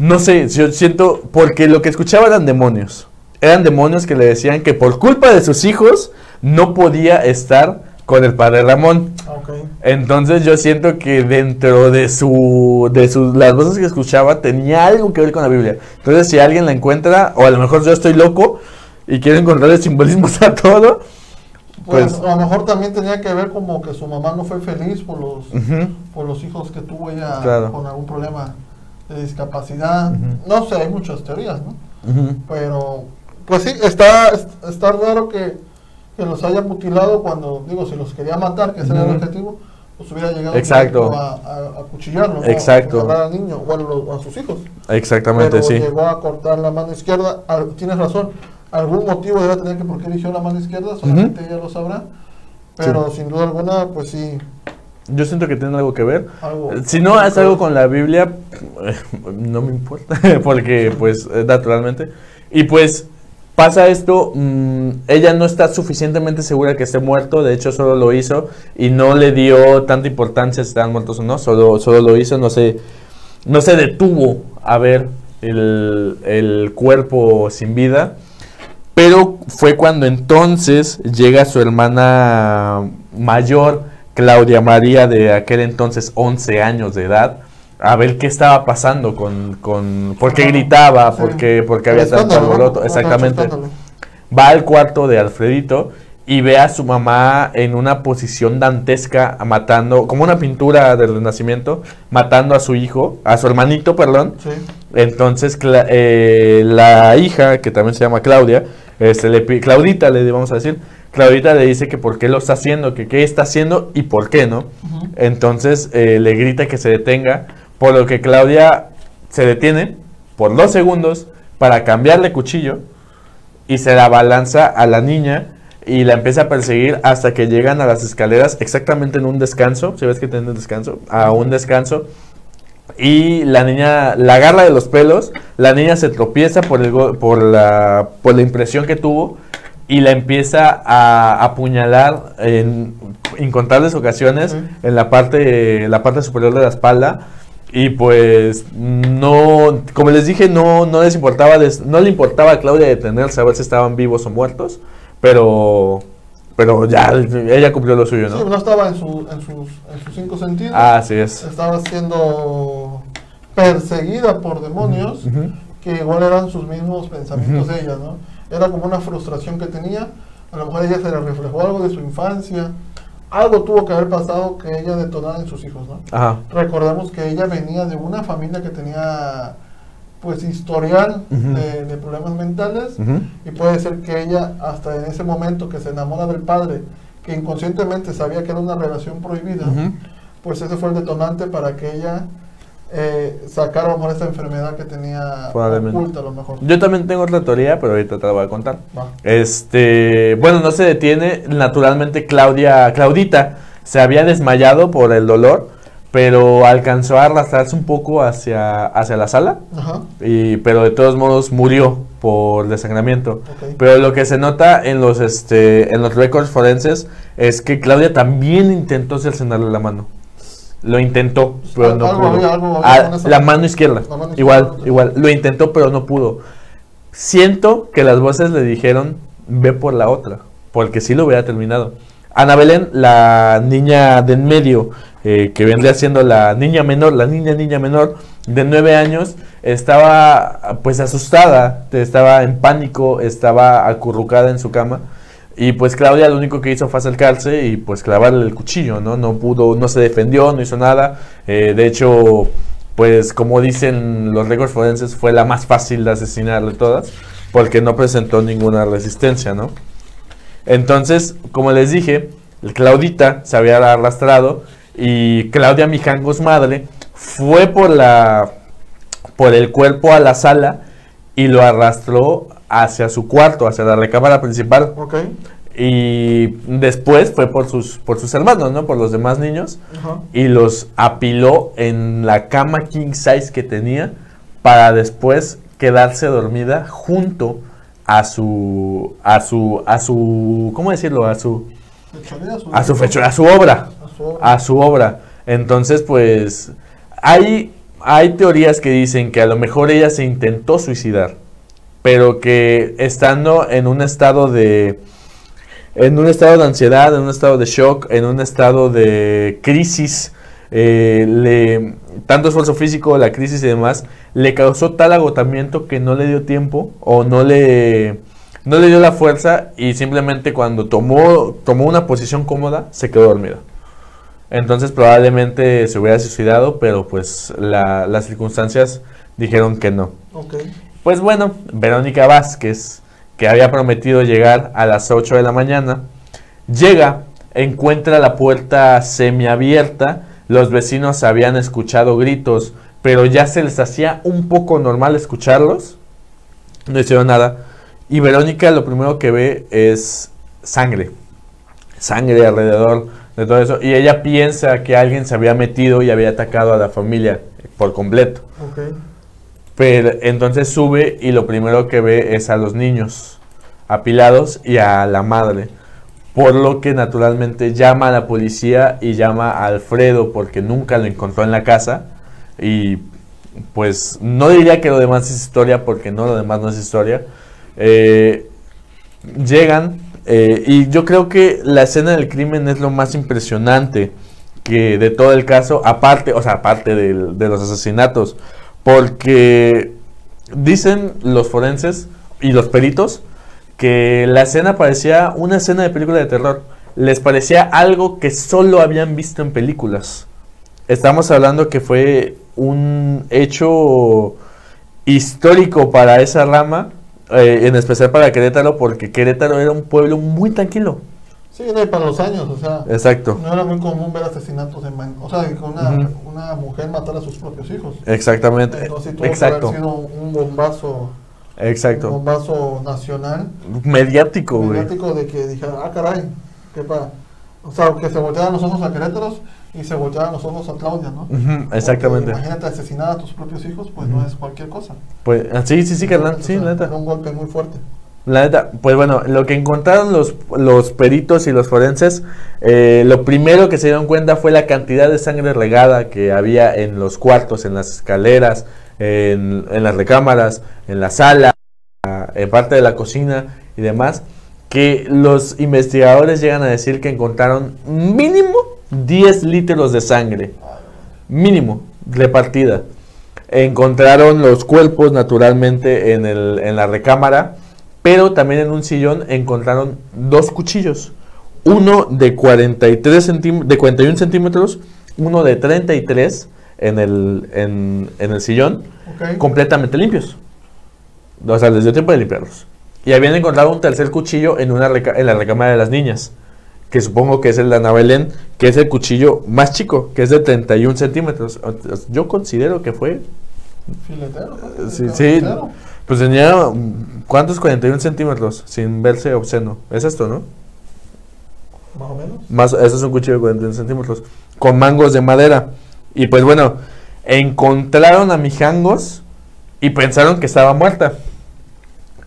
No sé, yo siento, porque lo que escuchaba eran demonios. Eran demonios que le decían que por culpa de sus hijos no podía estar con el padre Ramón. Ah, ok. Entonces yo siento que dentro de su, de sus, las voces que escuchaba tenía algo que ver con la Biblia. Entonces si alguien la encuentra, o a lo mejor yo estoy loco y quiero encontrarle simbolismos a todo, Pues, pues... a lo mejor también tenía que ver como que su mamá no fue feliz por los, por los hijos que tuvo ella Claro. con algún problema de discapacidad. No sé, hay muchas teorías, ¿no? Pero, pues sí, está, es- está raro que, que los haya mutilado cuando, digo, si los quería matar, que ese era el objetivo, pues hubiera llegado Exacto. a, a, a cuchillarlo, ¿no? Exacto. A al niño o a, los- a sus hijos. Exactamente, Pero sí. llegó a cortar la mano izquierda. Al- tienes razón, algún motivo debe tener que por qué eligió la mano izquierda, solamente ella lo sabrá. Pero sin duda alguna, pues sí, Yo siento que tiene algo que ver. algo. Si no es algo con la Biblia, *laughs* no me importa, *laughs* porque pues eh, naturalmente. Y pues pasa esto, mm, ella no está suficientemente segura que esté muerto, de hecho solo lo hizo y no le dio tanta importancia si estaban muertos o no, solo, solo lo hizo, no se, no se detuvo a ver el, el cuerpo sin vida. Pero fue cuando entonces llega su hermana mayor, Claudia María, de aquel entonces 11 años de edad, a ver qué estaba pasando con... con por qué gritaba, Sí. por qué, por qué El había tanto alboroto. Exactamente. Va al cuarto de Alfredito y ve a su mamá en una posición dantesca, matando, como una pintura del Renacimiento, matando a su hijo, a su hermanito, perdón. Sí. Entonces eh, la hija, que también se llama Claudia, este, le, pi- Claudita le vamos a decir, Claudita le dice que por qué lo está haciendo, que qué está haciendo y por qué, ¿no? Entonces eh, le grita que se detenga, por lo que Claudia se detiene por dos segundos para cambiarle cuchillo y se la balanza a la niña y la empieza a perseguir hasta que llegan a las escaleras exactamente en un descanso, si ves que tiene un descanso, a un descanso y la niña la agarra de los pelos, la niña se tropieza por, el, por, la, por la impresión que tuvo y la empieza a apuñalar en incontables ocasiones Ujú. en la parte, la parte superior de la espalda. Y pues no, como les dije, no, no les importaba, des- no le importaba a Claudia detenerse a ver si estaban vivos o muertos, pero, pero ya ella cumplió lo suyo, Sí, ¿no? no estaba en, su- en sus, en sus cinco sentidos. Ah, así es. Estaba siendo perseguida por demonios Ujú. que igual eran sus mismos pensamientos de ella, ¿no? Era como una frustración que tenía. A lo mejor ella se le reflejó algo de su infancia. Algo tuvo que haber pasado que ella detonara en sus hijos, ¿no? Ajá. Recordemos que ella venía de una familia que tenía pues historial de, de problemas mentales y puede ser que ella hasta en ese momento que se enamora del padre que inconscientemente sabía que era una relación prohibida pues ese fue el detonante para que ella eh, sacara a lo mejor esta enfermedad que tenía oculta a lo mejor Yo también tengo otra teoría, pero ahorita te la voy a contar. Este, bueno, no se detiene. Naturalmente, Claudia, Claudita se había desmayado por el dolor, pero alcanzó a arrastrarse un poco hacia, hacia la sala. Ajá, Y, pero de todos modos murió por desangramiento. ok. Pero lo que se nota en los, este, en los récords forenses es que Claudia también intentó cercenarle la mano. Lo intentó, pero no Algo pudo. algo Ah, la mano. izquierda. La mano igual, igual. Lo intentó, pero no pudo. Siento que las voces le dijeron, ve por la otra, porque sí lo hubiera terminado. Ana Belén, la niña de en medio, eh, que vendría siendo la niña menor, la niña niña menor de nueve años, estaba pues asustada, estaba en pánico, estaba acurrucada en su cama. Y pues Claudia lo único que hizo fue acercarse y pues clavarle el cuchillo, ¿no? No pudo, no se defendió, no hizo nada. Eh, de hecho, pues como dicen los récords forenses, fue la más fácil de asesinar de todas, porque no presentó ninguna resistencia, ¿no? Entonces, como les dije, Claudita se había arrastrado y Claudia Mijangos madre fue por la por el cuerpo a la sala y lo arrastró hacia su cuarto, hacia la recámara principal. Y después fue por sus, por sus hermanos, ¿no? Por los demás niños. ajá. Y los apiló en la cama king size que tenía para después quedarse dormida junto a su, a su, a su, ¿cómo decirlo? A su, a su fecho, a su obra a su obra. a su obra. Entonces, pues, hay, hay teorías que dicen que a lo mejor ella se intentó suicidar, pero que estando en un estado de, en un estado de ansiedad, en un estado de shock, en un estado de crisis, eh, tanto esfuerzo físico, la crisis y demás, le causó tal agotamiento que no le dio tiempo o no le, no le dio la fuerza y simplemente cuando tomó, tomó una posición cómoda, se quedó dormida. Entonces probablemente se hubiera suicidado, pero pues la- las circunstancias dijeron que no. Pues bueno, Verónica Vázquez, que había prometido llegar a las 8 de la mañana, llega, encuentra la puerta semiabierta, los vecinos habían escuchado gritos, pero ya se les hacía un poco normal escucharlos, no hicieron nada, y Verónica lo primero que ve es sangre, sangre alrededor de todo eso, y ella piensa que alguien se había metido y había atacado a la familia por completo. Pero entonces sube y lo primero que ve es a los niños apilados y a la madre. Por lo que naturalmente llama a la policía y llama a Alfredo porque nunca lo encontró en la casa. Y, pues no diría que lo demás es historia, porque no, lo demás no es historia. Eh, llegan, eh, y yo creo que la escena del crimen es lo más impresionante que de todo el caso, aparte, o sea, aparte del- de los asesinatos, porque dicen los forenses y los peritos que la escena parecía una escena de película de terror. Les parecía algo que solo habían visto en películas. Estamos hablando que fue un hecho histórico para esa rama, eh, en especial para Querétaro, porque Querétaro era un pueblo muy tranquilo. Sí, y para los años, o sea, Exacto, no era muy común ver asesinatos en man- O sea, que una, una mujer matara a sus propios hijos. exactamente. Entonces tuvo que Exacto, haber sido un bombazo, un exacto. bombazo nacional, Mediático, güey. mediático de que dijera, ah, caray, qué pa. O sea, que se voltearan los ojos a Querétaro y se voltearan los ojos a Claudia, ¿no? Ujú, Porque exactamente. Imagínate asesinar a tus propios hijos, pues no es cualquier cosa. Pues, ah, sí, sí, sí, carnal, sí, la neta. Era un golpe muy fuerte. La neta, pues bueno, lo que encontraron los, los peritos y los forenses, eh, lo primero que se dieron cuenta fue la cantidad de sangre regada que había en los cuartos, en las escaleras, en, en las recámaras, en la sala, en parte de la cocina y demás, que los investigadores llegan a decir que encontraron mínimo 10 litros de sangre, mínimo, repartida. Encontraron los cuerpos naturalmente en, el, en la recámara, pero también en un sillón encontraron dos cuchillos. Uno de, 43 centím- de 41 centímetros, uno de 33 en el, en, en el sillón, completamente limpios. O sea, les dio tiempo de limpiarlos. Y habían encontrado un tercer cuchillo en, una en la recámara de las niñas, que supongo que es el de Ana Belén, que es el cuchillo más chico, que es de 31 centímetros. Yo considero que fue Filetero. ¿no? Sí, sí. Pues tenía, mm, ¿cuántos? 41 centímetros, sin verse obsceno. Es esto, ¿no? Más o menos. Más, eso es un cuchillo de 41 centímetros, con mangos de madera. Y pues bueno, encontraron a Mijangos y pensaron que estaba muerta.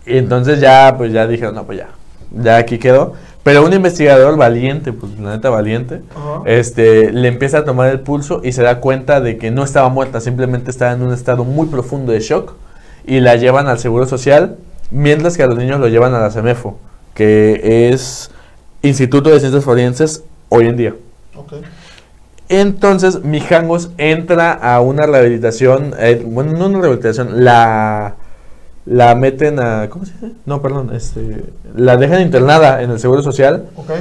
Y entonces ya, pues ya dijeron, no, pues ya, ya aquí quedó. Pero un investigador valiente, pues la neta valiente, este, le empieza a tomar el pulso y se da cuenta de que no estaba muerta, simplemente estaba en un estado muy profundo de shock y la llevan al Seguro Social, mientras que a los niños lo llevan a la CEMEFO, que es Instituto de Ciencias Forenses hoy en día. Entonces Mijangos entra a una rehabilitación, eh, bueno, no una rehabilitación, la, la meten a, ¿cómo se dice? No, perdón, este, la dejan internada en el Seguro Social Ok.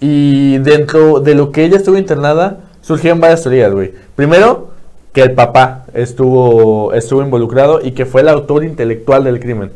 y dentro de lo que ella estuvo internada, surgieron varias teorías, güey. Primero, que el papá estuvo, estuvo involucrado y que fue el autor intelectual del crimen.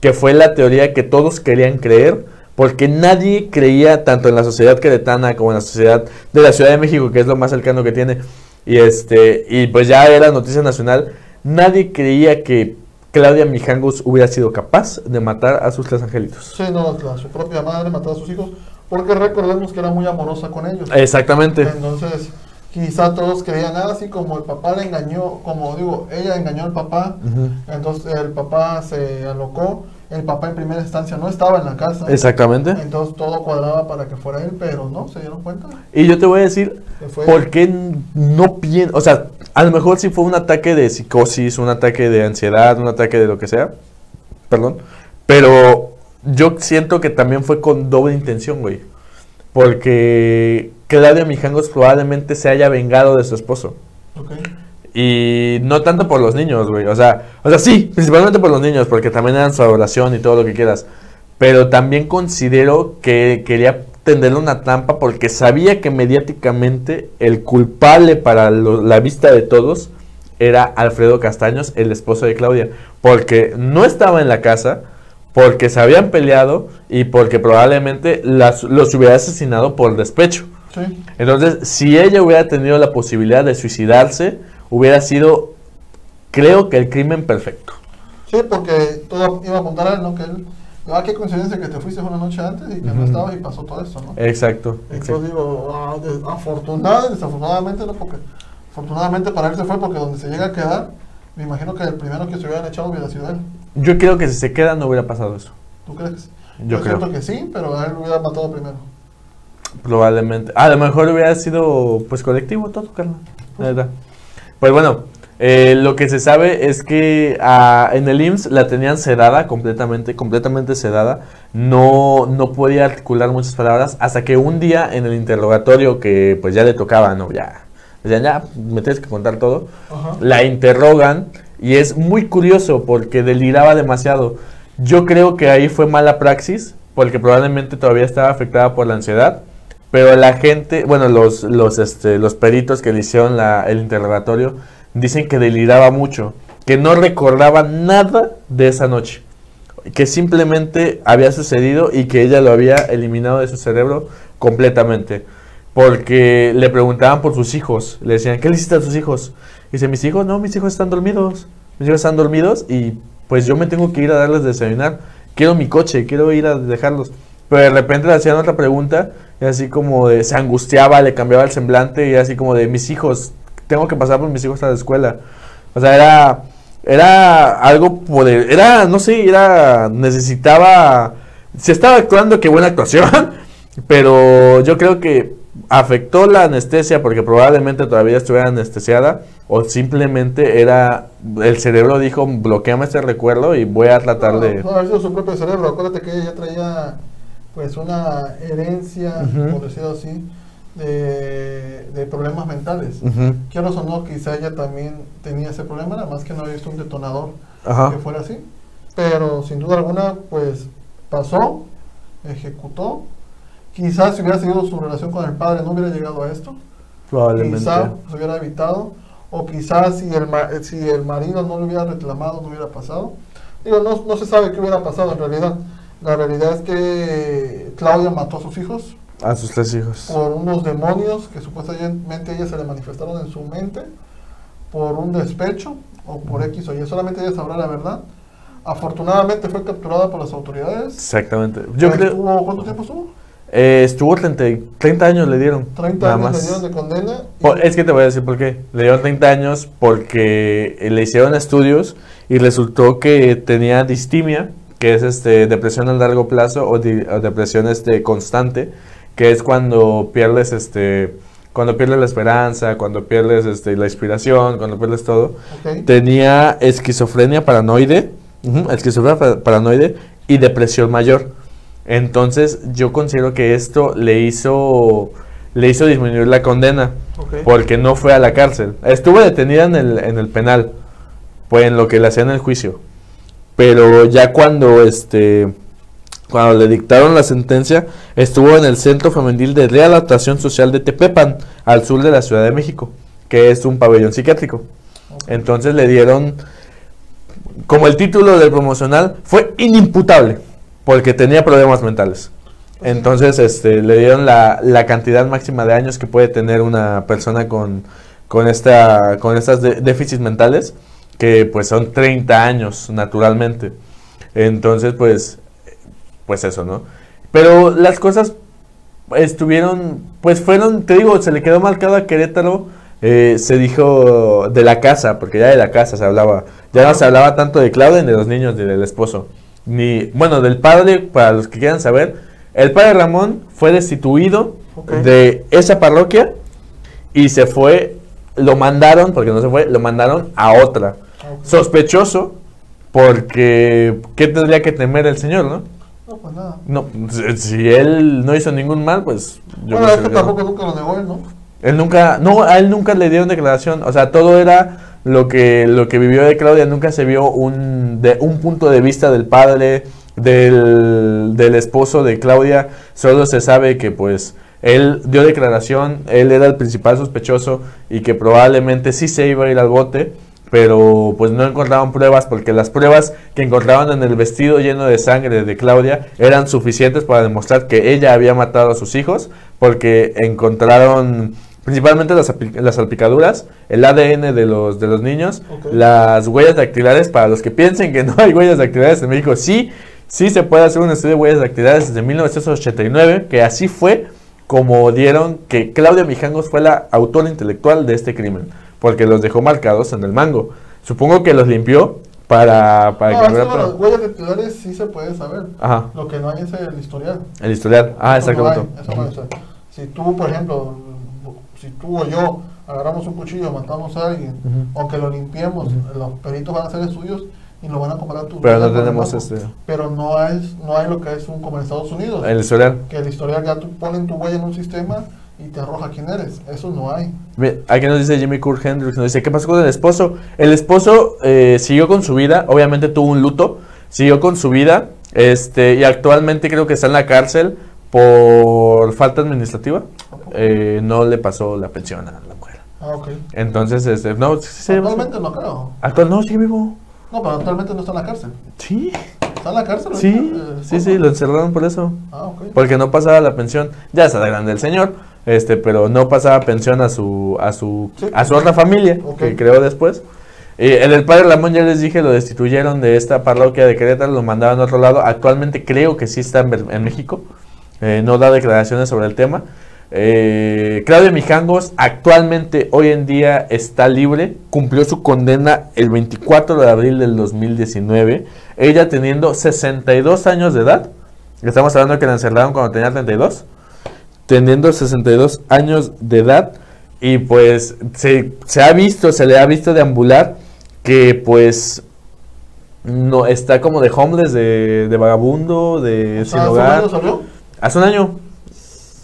Que fue la teoría que todos querían creer, porque nadie creía, tanto en la sociedad queretana como en la sociedad de la Ciudad de México, que es lo más cercano que tiene, y, este, y pues ya era noticia nacional, nadie creía que Claudia Mijangos hubiera sido capaz de matar a sus tres angelitos. Sí, no, la- su propia madre mató a sus hijos, porque recordemos que era muy amorosa con ellos. Exactamente. Entonces, quizá todos creían, ah, así como el papá le engañó, como digo, ella engañó al papá, entonces el papá se alocó, el papá en primera instancia no estaba en la casa. Exactamente. Entonces todo cuadraba para que fuera él, pero no, se dieron cuenta. Y yo te voy a decir por qué no pienso, o sea, a lo mejor si fue un ataque de psicosis, un ataque de ansiedad, un ataque de lo que sea, perdón, pero yo siento que también fue con doble intención, güey, porque Claudia Mijangos probablemente se haya vengado de su esposo. Ok. Y no tanto por los niños, güey. O sea, o sea, sí, principalmente por los niños, porque también eran su adoración y todo lo que quieras. Pero también considero que quería tenderle una trampa porque sabía que mediáticamente el culpable para lo- la vista de todos era Alfredo Castaños, el esposo de Claudia. Porque no estaba en la casa, porque se habían peleado y porque probablemente las- los hubiera asesinado por despecho. Sí. Entonces, si ella hubiera tenido la posibilidad de suicidarse, hubiera sido, creo que el crimen perfecto. Sí, porque todo iba a apuntar a él, ¿no? Que él, ah, qué coincidencia que te fuiste una noche antes y que no Ujú. estabas y pasó todo esto, ¿no? Exacto. Entonces digo, ah, des- afortunada, desafortunadamente no, porque afortunadamente para él se fue porque donde se llega a quedar, me imagino que el primero que se hubieran echado hubiera sido él. Yo creo que si se queda no hubiera pasado eso. ¿Tú crees que sí? Yo creo. siento que sí, pero a él lo hubiera matado primero. Probablemente. A lo mejor hubiera sido pues colectivo todo, carnal. La verdad. Pues bueno, Eh, lo que se sabe es que ah, en el IMSS la tenían sedada completamente, completamente sedada. No, no podía articular muchas palabras hasta que un día en el interrogatorio que pues ya le tocaba, ¿no? Ya, decían, ya, me tienes que contar todo. Ajá. La interrogan y es muy curioso porque deliraba demasiado. Yo creo que ahí fue mala praxis porque probablemente todavía estaba afectada por la ansiedad. Pero la gente, bueno, los, los, este, los peritos que le hicieron la- el interrogatorio dicen que deliraba mucho, que no recordaba nada de esa noche, que simplemente había sucedido y que ella lo había eliminado de su cerebro completamente. Porque le preguntaban por sus hijos, le decían, ¿qué le hiciste a tus hijos? Y dice, mis hijos, no, mis hijos están dormidos, mis hijos están dormidos y pues yo me tengo que ir a darles de desayunar, quiero mi coche, quiero ir a dejarlos. Pero de repente le hacían otra pregunta y así como de, se angustiaba, le cambiaba el semblante y así como de, mis hijos, tengo que pasar por mis hijos a la escuela. O sea, era, era algo poder, era, no sé, era, necesitaba, se estaba actuando, qué buena actuación, *laughs* pero yo creo que afectó la anestesia porque probablemente todavía estuviera anestesiada o simplemente era, el cerebro dijo, bloqueame este recuerdo y voy a tratar No, de... no, haber sido su propio cerebro. Acuérdate que ella ya traía pues una herencia, Ujú. por decirlo así, de, de problemas mentales. Ujú, Quiero o no, quizá ella también tenía ese problema, nada más que no había visto un detonador Ajá. que fuera así. Pero sin duda alguna, pues pasó, ejecutó. Quizás si hubiera seguido su relación con el padre no hubiera llegado a esto. Probablemente. Quizá se hubiera evitado. O quizás si el, si el marido no lo hubiera reclamado no hubiera pasado. Digo, no, no se sabe qué hubiera pasado en realidad. La realidad es que Claudia mató a sus hijos A sus tres hijos. por unos demonios que supuestamente a ella se le manifestaron en su mente, por un despecho o por X o Y. Solamente ella sabrá la verdad. Afortunadamente fue capturada por las autoridades. Exactamente. Yo creo... Estuvo- ¿Cuánto tiempo estuvo? Eh, estuvo 30, y- 30 años le dieron. 30 nada años más. le dieron de condena. Por- es que te voy a decir por qué. Le dieron 30 años porque eh, le hicieron estudios y resultó que tenía distimia, que es este depresión a largo plazo o, di- o depresión este constante, que es cuando pierdes este cuando pierdes la esperanza, cuando pierdes este la inspiración, cuando pierdes todo. Tenía esquizofrenia paranoide, esquizofrenia pa- paranoide y depresión mayor. Entonces, yo considero que esto le hizo le hizo disminuir la condena porque no fue a la cárcel. Estuvo detenida en el, en el penal, pues en lo que le hacían el juicio. Pero ya cuando este cuando le dictaron la sentencia, estuvo en el Centro Femenil de Readaptación Social de Tepepan, al sur de la Ciudad de México, que es un pabellón psiquiátrico. Entonces le dieron, como el título del promocional, fue inimputable, porque tenía problemas mentales. Entonces este, le dieron la, la cantidad máxima de años que puede tener una persona con, con, esta, con estas de- déficits mentales, que pues son 30 años naturalmente. Entonces pues, pues eso, ¿no? Pero las cosas estuvieron, pues fueron, te digo, se le quedó marcado a Querétaro, eh, se dijo de la casa, porque ya de la casa se hablaba, ya no se hablaba tanto de Claudia ni de los niños ni del esposo, ni, bueno, del padre, para los que quieran saber, el padre Ramón fue destituido de esa parroquia y se fue, lo mandaron, porque no se fue, lo mandaron a otra. Ah. Sospechoso, porque ¿qué tendría que temer el señor, no? No, pues nada. No, si- él no hizo ningún mal, pues yo bueno, que tampoco nunca lo negó él, ¿no? Él nunca, no, a él nunca le dieron declaración, o sea, todo era lo que, lo que vivió de Claudia, nunca se vio un, de, un punto de vista del padre, del, del esposo de Claudia, solo se sabe que pues él dio declaración, él era el principal sospechoso y que probablemente sí se iba a ir al bote, pero pues no encontraron pruebas porque las pruebas que encontraban en el vestido lleno de sangre de Claudia eran suficientes para demostrar que ella había matado a sus hijos porque encontraron principalmente las, las salpicaduras, el ADN de los, de los niños, las huellas dactilares, para los que piensen que no hay huellas dactilares en México, sí, sí se puede hacer un estudio de huellas dactilares desde 1989, que así fue como dieron que Claudia Mijangos fue la autora intelectual de este crimen, porque los dejó marcados en el mango. Supongo que los limpió para, para no, que no de pro- huellas dactilares sí se puede saber. Ajá, Lo que no hay es el historial. el historial. Ah, Eso no exacto. hay, eso no hay, o sea, si tú, por ejemplo, si tú o yo agarramos un cuchillo, matamos a alguien, Ujú. aunque lo limpiemos, los peritos van a ser suyos y lo van a comparar tu Pero no tenemos este- Pero no es, no hay lo que es un como en Estados Unidos, El historial. que el historial ya tú ponen tu huella en un sistema y te arroja quién eres. Eso no hay. Aquí nos dice Jimmy Kurt Hendricks, nos dice, ¿qué pasó con el esposo? El esposo eh, siguió con su vida, obviamente tuvo un luto, siguió con su vida, este, y actualmente creo que está en la cárcel por falta administrativa. Eh, no le pasó la pensión a la mujer. Ah, ok. Entonces, este, no, sí, sí, Actualmente no creo. Actual, no, sigue vivo. No, pero actualmente no está en la cárcel. Sí, ¿Está en la cárcel? sí, eh, sí, sí, lo encerraron por eso. Ah, ok. Porque no pasaba la pensión. Ya está de grande el señor, este, pero no pasaba pensión a su, a su, Sí. a su otra familia que creó después. Eh, el del padre Lamón ya les dije, lo destituyeron de esta parroquia de Querétaro, lo mandaban a otro lado. Actualmente creo que sí está en, México. Eh, no da declaraciones sobre el tema. Eh, Claudia Mijangos actualmente hoy en día está libre, cumplió su condena el 24 de abril del 2019, ella teniendo 62 años de edad, estamos hablando que la encerraron cuando tenía 32, teniendo 62 años de edad y pues se, se ha visto, se le ha visto deambular que pues no está como de homeless, de, de vagabundo, de O sin sea, ¿hace un hogar. año salió? Hace un año.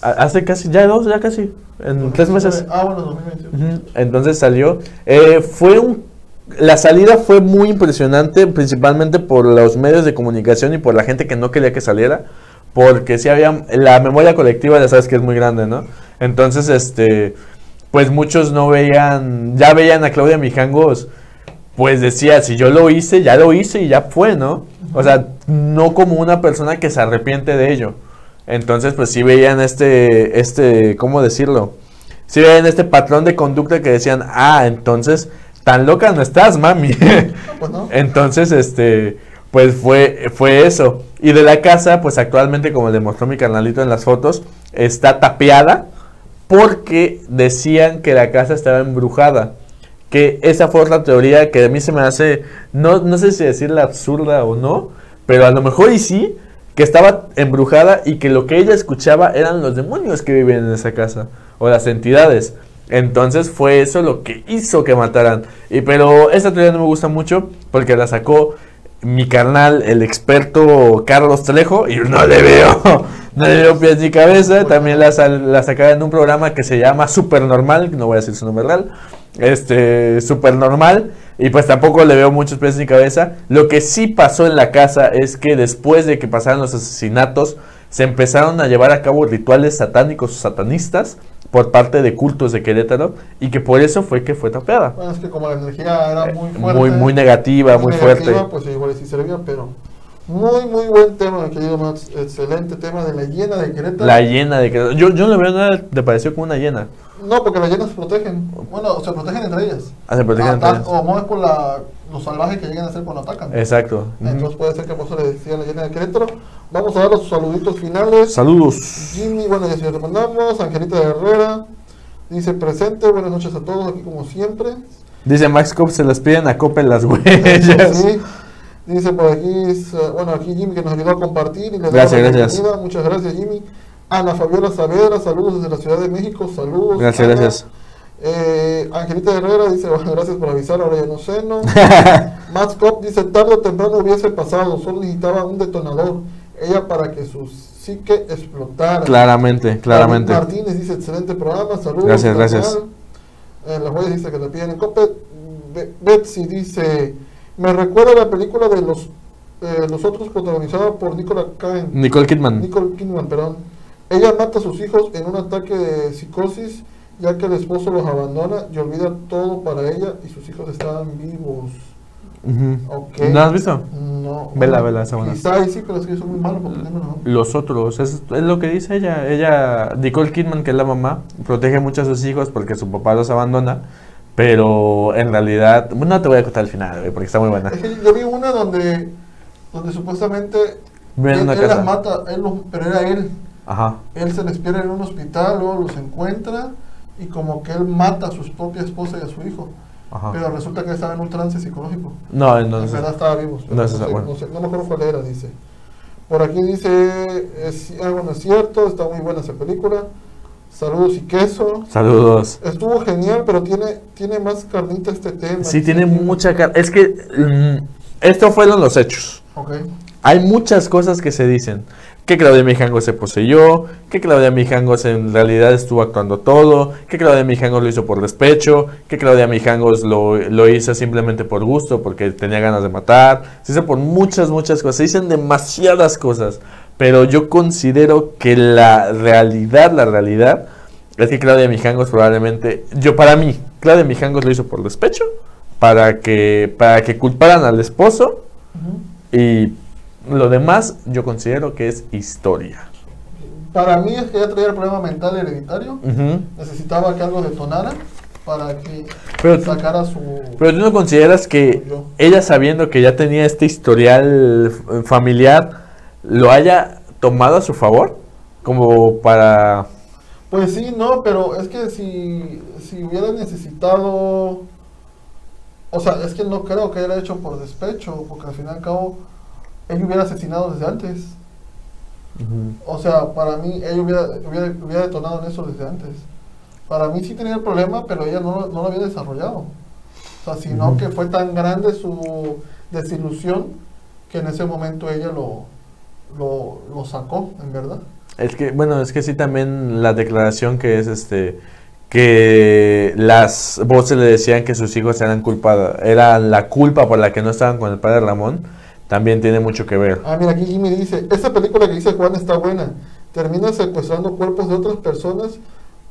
Ha- Hace casi, ya dos, ya casi. En tres meses. Ah, bueno, 2021. Ujú, Entonces salió. Eh, fue un. La salida fue muy impresionante, principalmente por los medios de comunicación y por la gente que no quería que saliera. Porque sí había. La memoria colectiva, ya sabes que es muy grande, ¿no? Entonces, este. Pues muchos no veían. Ya veían a Claudia Mijangos. Pues decía, si yo lo hice, ya lo hice y ya fue, ¿no? O sea, no como una persona que se arrepiente de ello. Entonces, pues sí veían este, este, ¿cómo decirlo? Sí veían este patrón de conducta que decían, ah, entonces, tan loca no estás, mami. *laughs* Entonces, este, pues fue, fue eso. Y de la casa, pues actualmente, como le mostró mi carnalito en las fotos, está tapeada porque decían que la casa estaba embrujada. Que esa fue otra teoría que a mí se me hace, no, no sé si decirla absurda o no, pero a lo mejor y sí, que estaba embrujada y que lo que ella escuchaba eran los demonios que viven en esa casa o las entidades. Entonces fue eso lo que hizo que mataran. Y pero esta teoría no me gusta mucho porque la sacó mi carnal, el experto Carlos Trejo, y no le veo, *laughs* no pies ni cabeza. También la, la sacaba en un programa que se llama Super Normal, no voy a decir su nombre real, este, Super Normal, y pues tampoco le veo muchos pies ni cabeza. Lo que sí pasó en la casa es que después de que pasaran los asesinatos, se empezaron a llevar a cabo rituales satánicos o satanistas por parte de cultos de Querétaro, y que por eso fue que fue tapeada. Bueno, es que como la energía era muy fuerte. Muy, muy negativa, muy negativa, fuerte. Pues igual sí servía, pero muy, muy buen tema, querido Max. Excelente tema de la hiena de Querétaro. La hiena de Querétaro. Yo, yo no le veo nada, te pareció como una hiena. No, porque las hienas se protegen. Bueno, se protegen entre ellas. Ah, se protegen entre Ata- ellas. O es por la, lo salvaje que llegan a ser cuando atacan. Exacto. Entonces puede ser que por eso le decía la llena de Querétaro. Vamos a dar los saluditos finales. Saludos. Jimmy, bueno, ya se lo mandamos. Angelita Herrera dice presente. Buenas noches a todos, aquí como siempre. Dice Max Cop, se las piden a Cope las huellas. sí. Dice por aquí, eh, bueno, aquí Jimmy que nos ayudó a compartir. Y le damos Gracias, gracias. bienvenida. Muchas gracias, Jimmy. Ana Fabiola Saavedra, saludos desde la Ciudad de México. Saludos. Gracias, Ana. gracias. Eh, Angelita Herrera dice, bueno, gracias por avisar, ahora ya no sé, ¿no? Max Cop dice, tarde o temprano hubiese pasado, solo necesitaba un detonador, ella para que su psique explotara. Claramente, claramente. David Martínez dice, excelente programa, saludos. Gracias, carnal". gracias. Eh, las huellas dice que le piden en cope. Be- Betsy dice, me recuerda a la película de los, eh, los otros protagonizada por Nicola Cain. Nicole Kidman. Nicole Kidman, perdón. Ella mata a sus hijos en un ataque de psicosis, ya que el esposo los abandona y olvida todo para ella y sus hijos estaban vivos. Ujú. Ok. ¿No has visto? No. Vela, vela, esa buena. Quizá y sí, pero es que soy muy malo porque tengo no. Los otros, es, es lo que dice ella. Ella, Nicole Kidman, que es la mamá, protege mucho a sus hijos porque su papá los abandona. Pero en realidad, no te voy a contar el final, porque está muy buena. Es que yo vi una donde, donde supuestamente Viven en él, él las mata, él los- pero era él. Ajá. Él se les pierde en un hospital, luego los encuentra y como que él mata a su propia esposa y a su hijo. Ajá. Pero resulta que estaba en un trance psicológico. No, En entonces. verdad estaba vivo. no No, sé, bueno. no, sé, no me acuerdo cuál era, dice. Por aquí dice, es, ah, bueno, es cierto, está muy buena esa película. Saludos y queso. Saludos. Estuvo genial, pero tiene, tiene más carnita este tema. Sí, tiene mucha cara. Es que mm, esto fueron los hechos. Ok. Hay muchas cosas que se dicen. Que Claudia Mijangos se poseyó, que Claudia Mijangos en realidad estuvo actuando todo, que Claudia Mijangos lo hizo por despecho, que Claudia Mijangos lo, lo hizo simplemente por gusto, porque tenía ganas de matar. Se hizo por muchas, muchas cosas. Se dicen demasiadas cosas. Pero yo considero que la realidad, la realidad, es que Claudia Mijangos probablemente, yo para mí, Claudia Mijangos lo hizo por despecho, para que, para que culparan al esposo y lo demás yo considero que es historia. Para mí es que ella traía el problema mental hereditario. Necesitaba que algo detonara para que Pero sacara su... Pero tú no consideras que ella sabiendo que ya tenía este historial familiar, lo haya tomado a su favor? Como para... Pues sí, no, pero es que si, si hubiera necesitado... O sea, es que no creo que haya hecho por despecho, porque al fin y al cabo, ella hubiera asesinado desde antes. O sea, para mí, ella hubiera, hubiera, hubiera detonado en eso desde antes. Para mí sí tenía el problema, pero ella no, lo- no lo había desarrollado. O sea, sino que fue tan grande su desilusión que en ese momento ella lo, lo, lo sacó, en verdad. Es que, bueno, es que sí también la declaración que es este que las voces le decían que sus hijos eran culpa, eran la culpa por la que no estaban con el padre Ramón, también tiene mucho que ver. Ah, mira, aquí Jimmy dice, esa película que dice Juan está buena. Termina secuestrando cuerpos de otras personas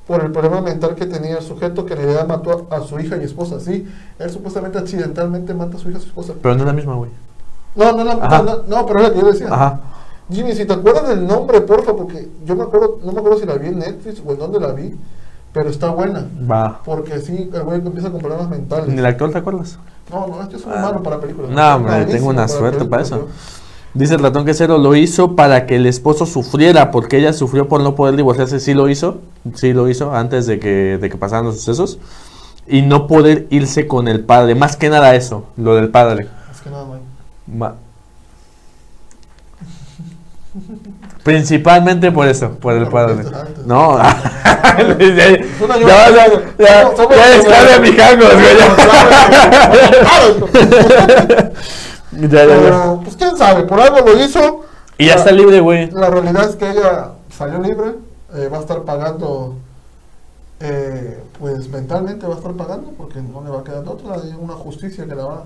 por el problema mental que tenía el sujeto que en realidad mató a, a su hija y esposa. Sí, él supuestamente accidentalmente mata a su hija y su esposa. Pero no es la misma, güey. No, no, no, Ajá. no, no, pero es la que yo decía. Ajá. Jimmy, si te acuerdas del nombre, porfa, porque yo me acuerdo, no me acuerdo si la vi en Netflix o en dónde la vi, pero está buena. Va. Porque sí, el güey empieza con problemas mentales. ¿Ni el actor te acuerdas? No, no, este es un malo para películas. No, hombre, tengo una para suerte para eso. Dice el ratón que cero lo hizo para que el esposo sufriera, porque ella sufrió por no poder divorciarse. Sí lo hizo, sí lo hizo antes de que, de que pasaran los sucesos. Y no poder irse con el padre. Más que nada eso, lo del padre. yo. Es que nada, güey. Ma- *laughs* Principalmente por eso, por el padre. No, ya, ya, ya, vas a- ya, Somos- somos ya es como- Claudia Mijangos, güey, ya. Ya, pues quién sabe, por algo lo hizo. Y ya está libre, güey. La realidad es que ella salió libre, eh, va a estar pagando, eh, pues mentalmente va a estar pagando, porque no le va a quedar de otra, hay una justicia que la va.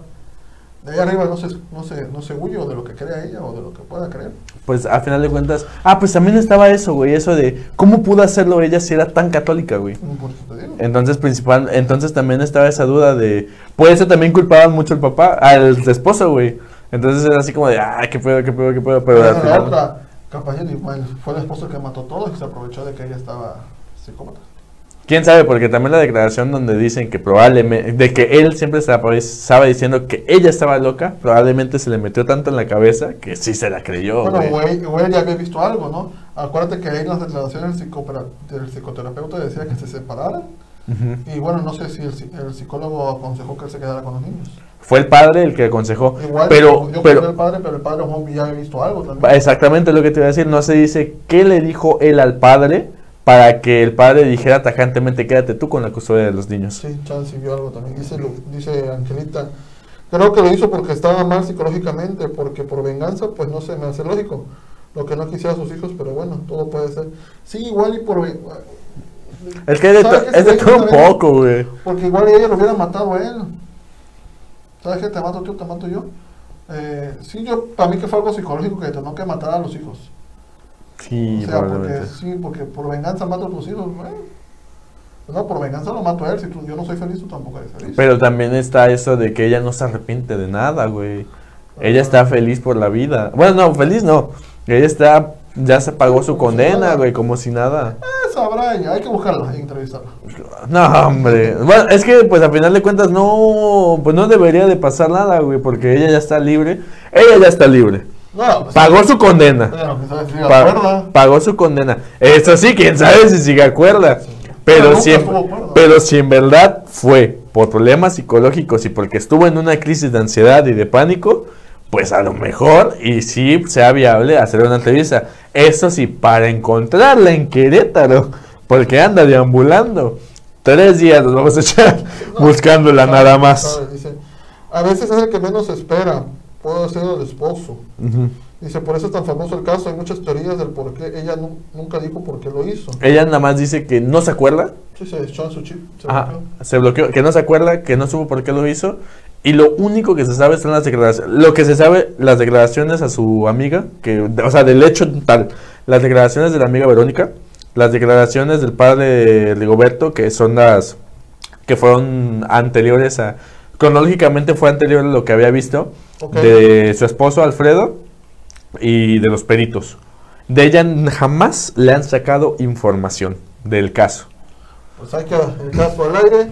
De ahí arriba no se, no se, no se huye de lo que crea ella o de lo que pueda creer. Pues a final de cuentas. Ah, pues también estaba eso, güey. Eso de cómo pudo hacerlo ella si era tan católica, güey. Por eso te digo. Entonces, principal, entonces también estaba esa duda de. Puede ser también culpaban mucho al papá, al esposo, güey. Entonces era así como de, ah, qué pedo, qué pedo, qué pedo. Pero Pero al la otra, capaz fue el esposo que mató a todos y se aprovechó de que ella estaba psicópata. Quién sabe, porque también la declaración donde dicen que probablemente. De que él siempre estaba, diciendo que ella estaba loca, probablemente se le metió tanto en la cabeza que sí se la creyó, Bueno, güey. güey, ya había visto algo, ¿no? Acuérdate que ahí en las declaraciones del, psicoterapeuta decía que se separaran. Ujú. Y bueno, no sé si el, el psicólogo aconsejó que él se quedara con los niños. Fue el padre el que aconsejó. Igual, pero, yo pero, el padre, pero el padre ya había visto algo también. Exactamente lo que te iba a decir, no se dice qué le dijo él al padre para que el padre dijera tajantemente quédate tú con la custodia de los niños. Sí, Chance vio algo también. Dice, Lu- dice Angelita, creo que lo hizo porque estaba mal psicológicamente, porque por venganza, pues no se me hace lógico. Lo que no quisiera a sus hijos, pero bueno, todo puede ser. Sí, igual y por... Es que es de, ¿Sabes to- qué es de todo un poco, güey. Porque igual ella lo hubiera matado a él. ¿Sabes qué? Te mato tú, te mato yo. Eh, sí, yo, para mí que fue algo psicológico que tengo que matar a los hijos. Sí, o sea, porque, sí, porque por venganza mato a tus hijos. bueno. no, por venganza lo mato a él. Si tú, yo no soy feliz, tú tampoco eres feliz. Pero también está eso de que ella no se arrepiente de nada, güey. Ella está feliz por la vida. Bueno, no, feliz no. Ella está, ya se pagó su si condena, güey, como si nada. Eh, sabrá ella, hay que buscarla y entrevistarla. No, hombre. Bueno, es que pues a final de cuentas no, pues no debería de pasar nada, güey, porque ella ya está libre. Ella ya está libre. No, pues, Pagó su condena. Pero, pues. Sí, Pa- pagó su condena. Eso sí, quién sabe si sigue acuerda. Pero Nunca si, en, acuerdo. pero si en verdad fue por problemas psicológicos y porque estuvo en una crisis de ansiedad y de pánico, pues a lo mejor y sí sea viable hacer una entrevista. Eso sí, para encontrarla en Querétaro, Porque anda deambulando. Tres días nos vamos a echar No, *laughs* buscándola nada más. dice, a veces es el que menos espera. Puede ser el esposo. Ujú. Dice, por eso es tan famoso el caso. Hay muchas teorías del por qué. Ella nu- nunca dijo por qué lo hizo. Ella nada más dice que no se acuerda. Sí, se echó en su chip. Se Ajá, bloqueó. se bloqueó, que no se acuerda, que no supo por qué lo hizo. Y lo único que se sabe son las declaraciones. Lo que se sabe, las declaraciones a su amiga, que, o sea, del hecho tal. Las declaraciones de la amiga Verónica, las declaraciones del padre Rigoberto, que son las que fueron anteriores a. Cronológicamente fue anterior a lo que había visto De su esposo Alfredo y de los peritos. De ella jamás le han sacado información del caso. Pues hay que el caso al aire.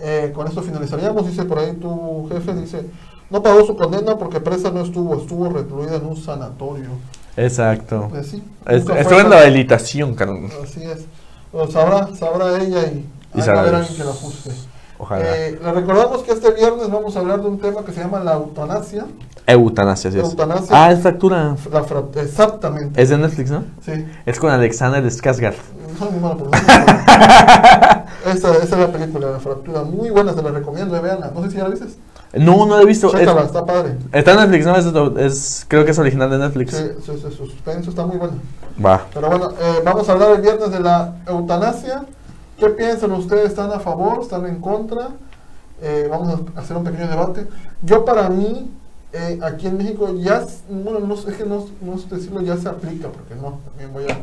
Eh, con esto finalizaríamos. Dice por ahí tu jefe, dice, no pagó su condena porque presa no estuvo, estuvo recluida en un sanatorio. Exacto. Pues sí. Es- Estuvo en san- rehabilitación, Carlos. Así es. Pues sabrá, sabrá ella y, Y hay que alguien que la juzgue. Ojalá. Eh, le recordamos que este viernes vamos a hablar de un tema que se llama la eutanasia. Eutanasia, sí es. Eutanasia. Ah, es fractura. La fra- exactamente. Es de Netflix, ¿no? Sí. Es con Alexander Skarsgård. No, muy mala esa, esa es la película, La Fractura. Muy buena, te la recomiendo, veanla. No sé si ya la viste. No, no lo he visto. Es- está padre. está en Netflix, ¿no? Es, es- creo que es original de Netflix. Sí, sí, sí, su suspenso está muy bueno. Va. Pero bueno, eh, vamos a hablar el viernes de la eutanasia. ¿Qué piensan ustedes? ¿Están a favor? ¿Están en contra? Eh, vamos a hacer un pequeño debate. Yo para mí, eh, aquí en México ya, bueno, no sé, es que no, no sé decirlo, ya se aplica, porque no, también voy a...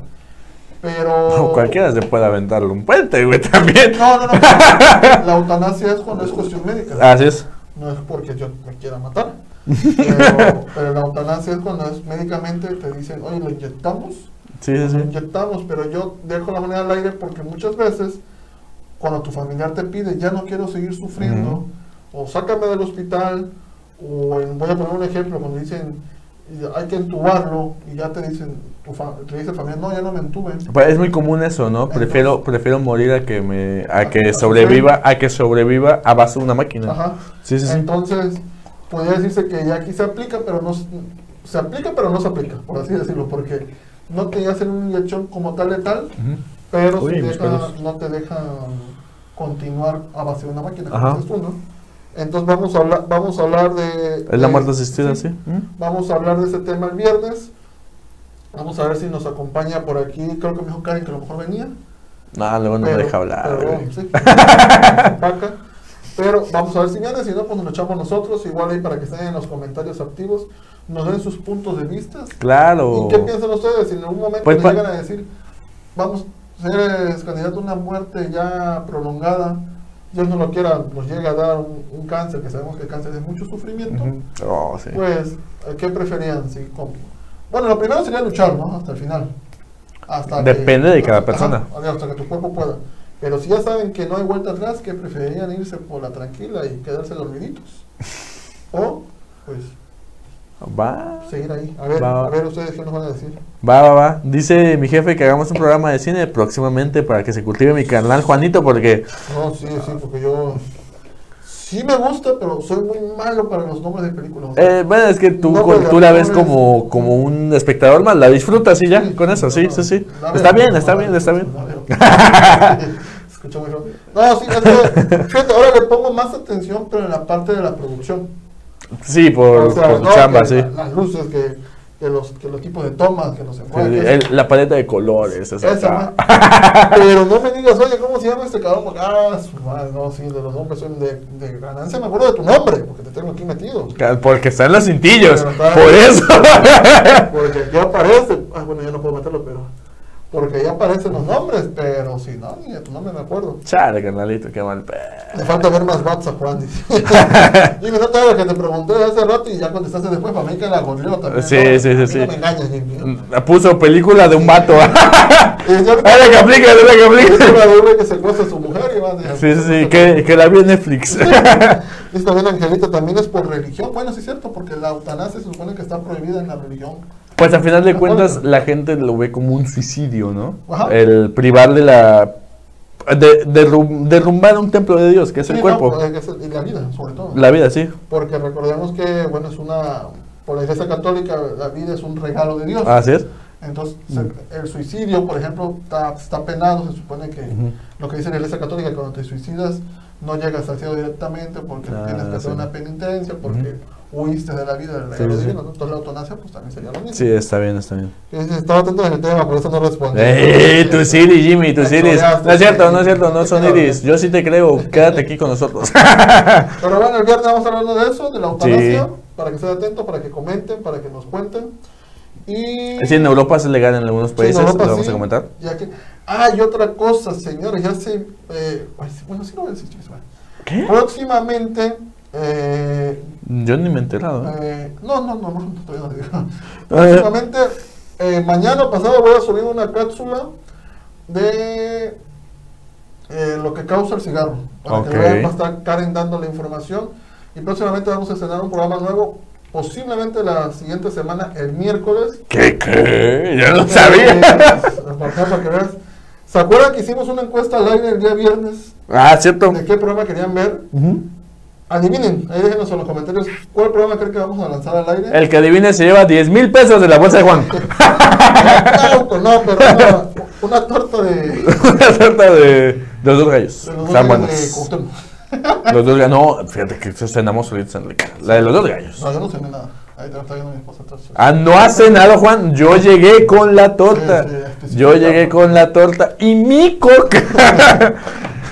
Pero... Cualquiera se puede aventarle un puente, güey, también. No, no, no. *laughs* La eutanasia es cuando es cuestión médica. Así es. No es porque yo me quiera matar. *laughs* Pero, pero la eutanasia es cuando es médicamente te dicen, oye, lo inyectamos. Sí, sí, inyectamos, pero yo dejo la moneda al aire porque muchas veces cuando tu familiar te pide, ya no quiero seguir sufriendo, o sácame del hospital, o en- voy a poner un ejemplo, cuando dicen hay que entubarlo y ya te dicen, tu fa- te dice el familiar, no, ya no me entuben. Pues es muy común eso, ¿no? Prefiero, prefiero morir a que me, a A- que a sobreviva, a que sobreviva a base de una máquina. Ajá. Sí, sí. Entonces, podría decirse que ya aquí se aplica, pero no se aplica, pero no se aplica, por así decirlo, porque no te hacen una inyección como tal de tal, pero Uy, mis deja- no te dejan continuar a base de una máquina, como Ajá. dices tú, ¿no? Entonces vamos a hablar, vamos a hablar de... Es la muerte asistida, sí. ¿Mm? Vamos a hablar de ese tema el viernes. Vamos a ver si nos acompaña por aquí. Creo que me dijo Karen que a lo mejor venía. No, luego no me deja hablar. pero, sí. *laughs* Pero vamos a ver si viene, si no, pues nos lo echamos nosotros. Igual ahí para que estén en los comentarios activos, nos den sus puntos de vista. Claro. ¿Y qué piensan ustedes? Si en algún momento Pues, llegan a decir, vamos, eres candidato a una muerte ya prolongada, Dios no lo quiera, nos llega a dar un, un cáncer, que sabemos que el cáncer es mucho sufrimiento. Oh, sí. pues, ¿qué preferían? Si, com- bueno, lo primero sería luchar, ¿no? Hasta el final. Hasta que- Depende de cada Ajá, persona. hasta que tu cuerpo pueda. Pero si ya saben que no hay vuelta atrás, ¿qué preferirían irse por la tranquila y quedarse dormiditos? O, pues, Va. seguir ahí. A ver, Va. a ver ustedes qué nos van a decir. Va, va, va. Dice mi jefe que hagamos un programa de cine próximamente para que se cultive mi canal Juanito porque No, sí, sí, porque yo sí me gusta, pero soy muy malo para los nombres de películas. o sea, eh, bueno, es que tú, No, con- tú la ves como, como un espectador más, la disfrutas y ya, sí, con eso, sí, no, sí, sí. Está bien, está bien, está bien. No. Escucha muy feo. No, sí, es *laughs* que, fíjate, ahora le pongo más atención, pero en la parte de la producción. Sí, por, O sea, por no, chamba, sí. la- Las luces, que, que los, que los tipos de tomas, que los Sí, enfoques. sí, el- la paleta de colores, esa Esa, Pero no me digas, oye, ¿cómo se llama este cabrón? Ah, su madre, no, sí, de los nombres son de, de ganancia. Me acuerdo de tu nombre, porque te tengo aquí metido. Porque están los cintillos, por eso. Porque aquí aparece, ah, bueno, ya no puedo meterlo, pero. Porque ya aparecen los nombres, pero si no, ni tu nombre me acuerdo. Chale, canalito, qué mal pedo. Le falta ver más WhatsApp, Juan. Dice. y me nota lo que te pregunté hace rato y ya contestaste después, para mí que la goleó también. Sí, ¿no? sí, A mí sí, No sí. me engañas, Jimmy. Puso película de un vato. *laughs* Dale que aplique, dale que Es aplique. una de hombre que secuestra a su mujer y va a Sí, sí, sí, que, que la vi en Netflix. *laughs* Dice también Angelita, también es por religión. Bueno, sí es cierto, porque la eutanasia se supone que está prohibida en la religión. Pues al final de cuentas la gente lo ve como un suicidio, ¿no? Ajá. El privar de la... De, derrum- derrumbar un templo de Dios, que es Sí, el no, cuerpo. pues, es el- y la vida, sobre todo. La vida, sí. Porque recordemos que, bueno, es una, por la iglesia católica, la vida es un regalo de Dios. Así es. Entonces, se- el suicidio, por ejemplo, está, está penado. Se supone que lo que dice la Iglesia Católica, que cuando te suicidas no llegas al cielo directamente porque Ah, tienes que hacer sí. una penitencia, porque huiste de la vida del regalo sí, sí. divino. la eutanasia, pues también sería lo mismo. Sí, está bien, está bien. Estaba atento en el tema, por eso no respondí. ¡Ey! Tu Siri, Jimmy, tu Te Siri. No es cierto, no es cierto, no son iris. Yo sí te creo. Quédate aquí con nosotros. *laughs* Pero bueno, el viernes vamos a hablar de eso, de la eutanasia, Sí. para que estén atentos, para que comenten, para que nos cuenten. Y... Sí, en Europa es legal en algunos Sí, en países, Europa lo vamos a comentar. Ya que... Ah, y otra cosa, señores, ya se... eh, ay, bueno, sí lo voy a decir. ¿Qué? Próximamente... eh, Yo ni me he enterado. ¿eh? no, no, no, no, todavía no digo. *laughs* Próximamente, eh, mañana pasado voy a subir una cápsula de lo que causa el cigarro. Para que vean, va a estar Karen dando la información. Y próximamente vamos a estrenar un programa nuevo, posiblemente la siguiente semana, el miércoles. ¿Qué? ¿Qué? Ya lo sabía. *laughs* para acá, para que veas. ¿Se acuerdan que hicimos una encuesta al aire el día viernes? Ah, cierto. ¿De qué programa querían ver? Ujú. Adivinen, ahí déjenos en los comentarios cuál programa creen que vamos a lanzar al aire. El que adivine se lleva 10 mil pesos de la bolsa de Juan. *laughs* Auto, no, pero una, una torta de, *laughs* Una torta de los dos gallos. de los dos de. Cuauhtémoc. Los dos gallos. No, fíjate que cenamos solitos en la de los dos gallos. No, yo no cené nada. Ahí te lo está viendo mi esposa atrás. Ah, no has cenado, Juan. Yo llegué con la torta. Sí, sí, sí. Yo llegué con la torta y mi coca.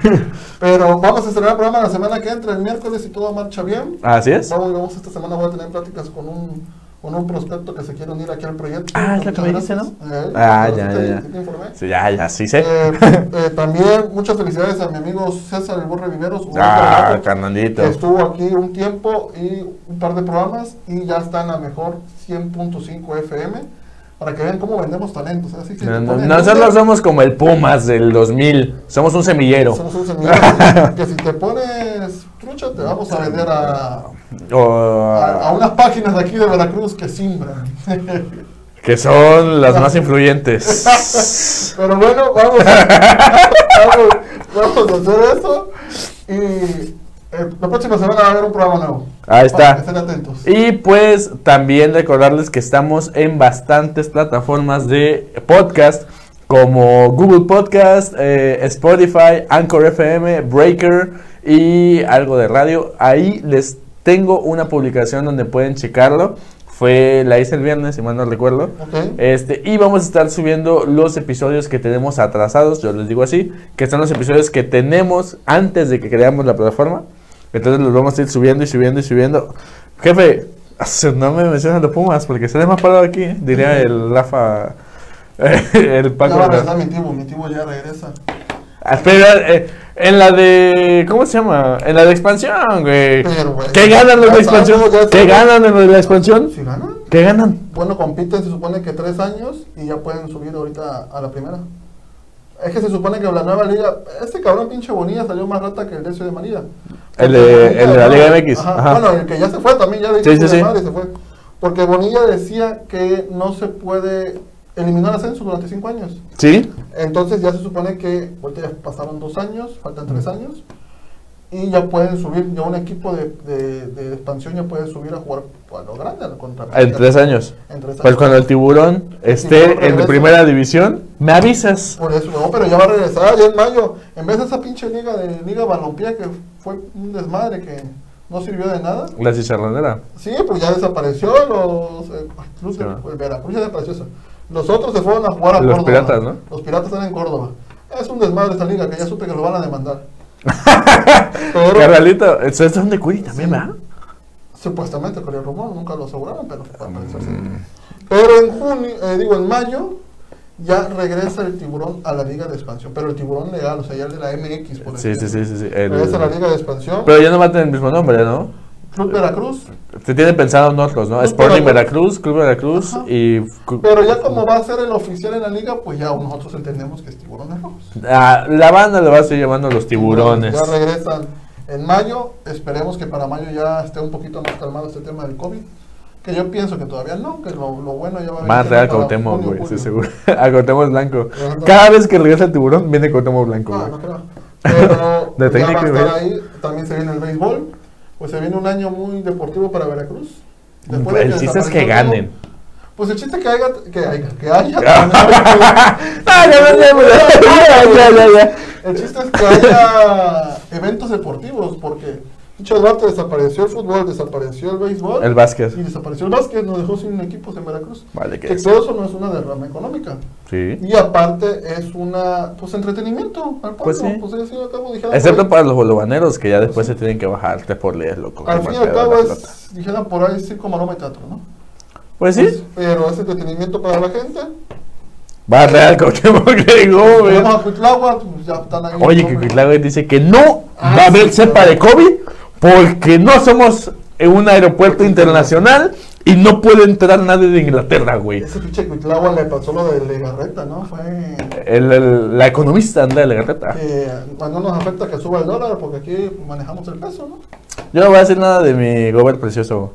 *laughs* Pero vamos a estrenar el programa la semana que entra, el miércoles, y todo marcha bien. Así es. Vamos, vamos, esta semana voy a tener pláticas con un, con un prospecto que se quiere unir aquí al proyecto. Ah, es lo que me dice, gracias. Eh, Ah, ¿sí ya, te- ya, ya. sí te informé? Sí, ya, ya, sí sé. Eh, eh, también muchas felicidades a mi amigo César El Borre Viveros, un Ah, carnalito. que estuvo aquí un tiempo y un par de programas y ya está en la mejor 100.5 FM para que vean cómo vendemos talentos. Así que No, Nosotros somos como el Pumas del 2000. Somos un semillero. somos un semillero, que si te pones trucha te vamos a vender a, a unas páginas de aquí de Veracruz que simbran. *laughs* que son las más influyentes. *laughs* Pero bueno, vamos a, *laughs* vamos, vamos a hacer eso y eh, la próxima semana va a haber un programa nuevo. Ahí está. Estén atentos. Y pues también recordarles que estamos en bastantes plataformas de podcast como Google Podcast, eh, Spotify, Anchor FM, Breaker y algo de radio. Ahí les tengo una publicación donde pueden checarlo. Fue, la hice el viernes, si mal no recuerdo. Este, y vamos a estar subiendo los episodios que tenemos atrasados, yo les digo así, que son los episodios que tenemos antes de que creamos la plataforma. Entonces los vamos a ir subiendo y subiendo y subiendo. Jefe, *laughs* no me mencionas los Pumas porque se más parado aquí, ¿eh? diría el Rafa, *laughs* el Paco. a regresar mi tibu, mi tibu ya regresa. Ah, Espera, eh, en la de, ¿cómo se llama? En la de expansión, güey. Pero, güey, ¿Qué ganan los de expansión? ¿Qué ganan en lo de la expansión? Ganan, ¿Qué ganan? bueno, compiten se supone que tres años y ya pueden subir ahorita a la primera. Es que se supone que la nueva liga, este cabrón pinche Bonilla salió más rata que el Decio de María. El de- el de la Liga MX, Ajá, ajá. Bueno, el que ya se fue también, ya de Sí, sí, sí. madre se fue. Porque Bonilla decía que no se puede eliminar ascenso durante cinco años. ¿Sí? Entonces ya se supone que ahorita ya pasaron dos años, faltan tres años, y ya pueden subir, ya un equipo de, de, de expansión ya puede subir a jugar a lo grande, contra En tres años. En tres Pues años. cuando el tiburón esté tiburón en primera división, me avisas. Por eso, no, pero ya va a regresar ya en mayo. En vez de esa pinche liga de Liga Balompié que fue un desmadre que no sirvió de nada. La chicharronera. Sí, pues ya desapareció los eh, club de- Sí. el Veracruz ya desapareció. eso. Los otros se fueron a jugar a Los Córdoba. piratas, ¿no? Los piratas están en Córdoba. Es un desmadre esta liga que ya supe que lo van a demandar. Pero Carnalito, eso es donde Curi también, ¿verdad? supuestamente con el rumor nunca lo aseguraron, pero al parecer sí. Mm. Pero en junio, eh, digo en mayo, ya regresa el tiburón a la liga de expansión. Pero el tiburón legal, o sea, ya el de la MX, por Sí, sí, ejemplo. sí, sí. sí, el- Regresa a la liga de expansión. Pero ya no va a tener el mismo nombre, ¿no? Club Veracruz. Se tienen pensado en otros, ¿no? Club Sporting Veracruz. Veracruz, Club Veracruz Ajá. y... Pero ya como va a ser el oficial en la liga, pues ya nosotros entendemos que es tiburones rojos. Ah, la banda le va a seguir llamando los tiburones. Ya regresan en mayo. Esperemos que para mayo ya esté un poquito más calmado este tema del COVID. Que yo pienso que todavía no, que lo, lo bueno ya va a Más real junio, güey, sí, seguro. *laughs* A Cuauhtémoc Blanco. Cada vez que regresa el tiburón, viene Cuauhtémoc Blanco, No, güey. no creo. *laughs* Pero De ya va a estar ahí. También se viene el béisbol. Pues se viene un año muy deportivo para Veracruz. de El chiste es que desapareció ganen. todo, Pues el chiste que haya, que haya, que haya. *laughs* Ya, ya, *laughs* ya, ya, ya, ya. El chiste es que haya eventos deportivos, porque Muchas rato desapareció el fútbol, desapareció el béisbol. El básquet. Y desapareció el básquet, nos dejó sin equipos en Veracruz. Vale, que Que es. todo eso no es una derrama económica. Sí. Y aparte es una, pues, entretenimiento al pueblo. Pues sí. Pues, al fin y al cabo, dijera Excepto ahí- para los bolobaneros que ya después se tienen que bajar tres por leyes, loco. Al fin y al cabo es, dijera por ahí, circo, maroma y teatro, ¿no? Pues Pues, sí. pero es entretenimiento para la gente. Va real, *laughs* pues están ahí. Oye, que. Cuitláhuac dice que no Ah, va a haber sí, cepa de COVID porque no somos en un aeropuerto internacional y no puede entrar nadie de Inglaterra, güey. Ese pinche Cuitláhuac le pasó lo de Legarreta, ¿no? Fue El, el- la economista anda de la garreta. que no nos afecta que suba el dólar porque aquí manejamos el peso, ¿no? Yo no voy a decir nada de mi gober precioso,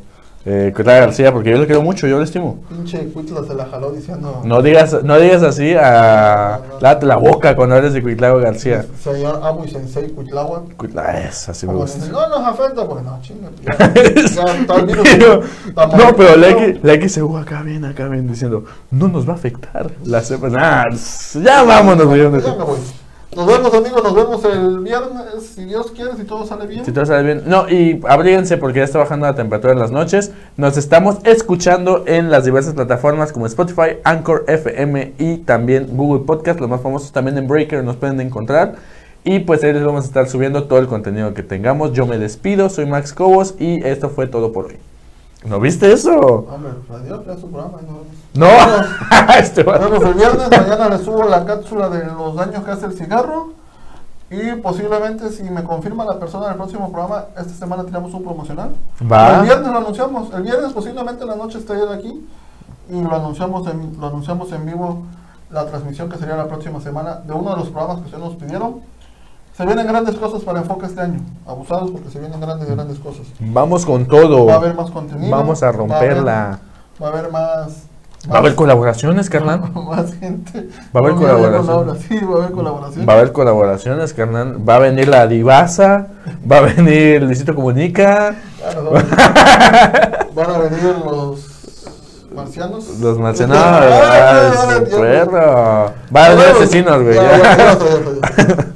eh, García, porque yo le quiero mucho, yo le estimo. Pinche Cuitla se la jaló diciendo. No digas, no digas así a... Lávate la boca cuando hables de Cuitláhuac García. Señor Amo y Sensei Cuitláhuac. Cuitláhuac es, así me gusta. no nos afecta porque no, chinga. *laughs* No, pero la ¿no? X, la X se uh, acá bien, acá bien diciendo, no nos va a afectar la cepa. Nah, ya vámonos, güey. Ya me voy. Nos vemos, amigos. Nos vemos el viernes. Si Dios quiere, si todo sale bien. Si todo sale bien. No, y abríguense porque ya está bajando la temperatura en las noches. Nos estamos escuchando en las diversas plataformas como Spotify, Anchor FM y también Google Podcast. Los más famosos también en Breaker nos pueden encontrar. Y pues ahí les vamos a estar subiendo todo el contenido que tengamos. Yo me despido, soy Max Cobos y esto fue todo por hoy. ¿No viste eso? Hombre, adiós, ya es su programa. No, *laughs* este Nos va- vemos el viernes. Mañana les subo la cápsula de los daños que hace el cigarro. Y posiblemente, si me confirma la persona del próximo programa, esta semana tiramos un promocional. Va. El viernes lo anunciamos. El viernes, posiblemente en la noche esté él aquí. Y lo anunciamos, en, lo anunciamos en vivo. La transmisión que sería la próxima semana de uno de los programas que ustedes nos pidieron. Se vienen grandes cosas para enfoque este año. Abusados porque se vienen grandes, grandes cosas. Vamos con todo. Va a haber más contenido. Vamos a romperla. Va a haber, va a haber más. Va a haber colaboraciones, carnal. *laughs* más gente. Va a haber No, Laura, Sí, va a haber colaboración. Va a haber colaboraciones, carnal. Va a venir la Divasa. Va a venir Luisito Comunica. Van a venir los marcianos. Los *laughs* marcianos. Ah, perro. Va a vemos. asesinos, güey. *laughs*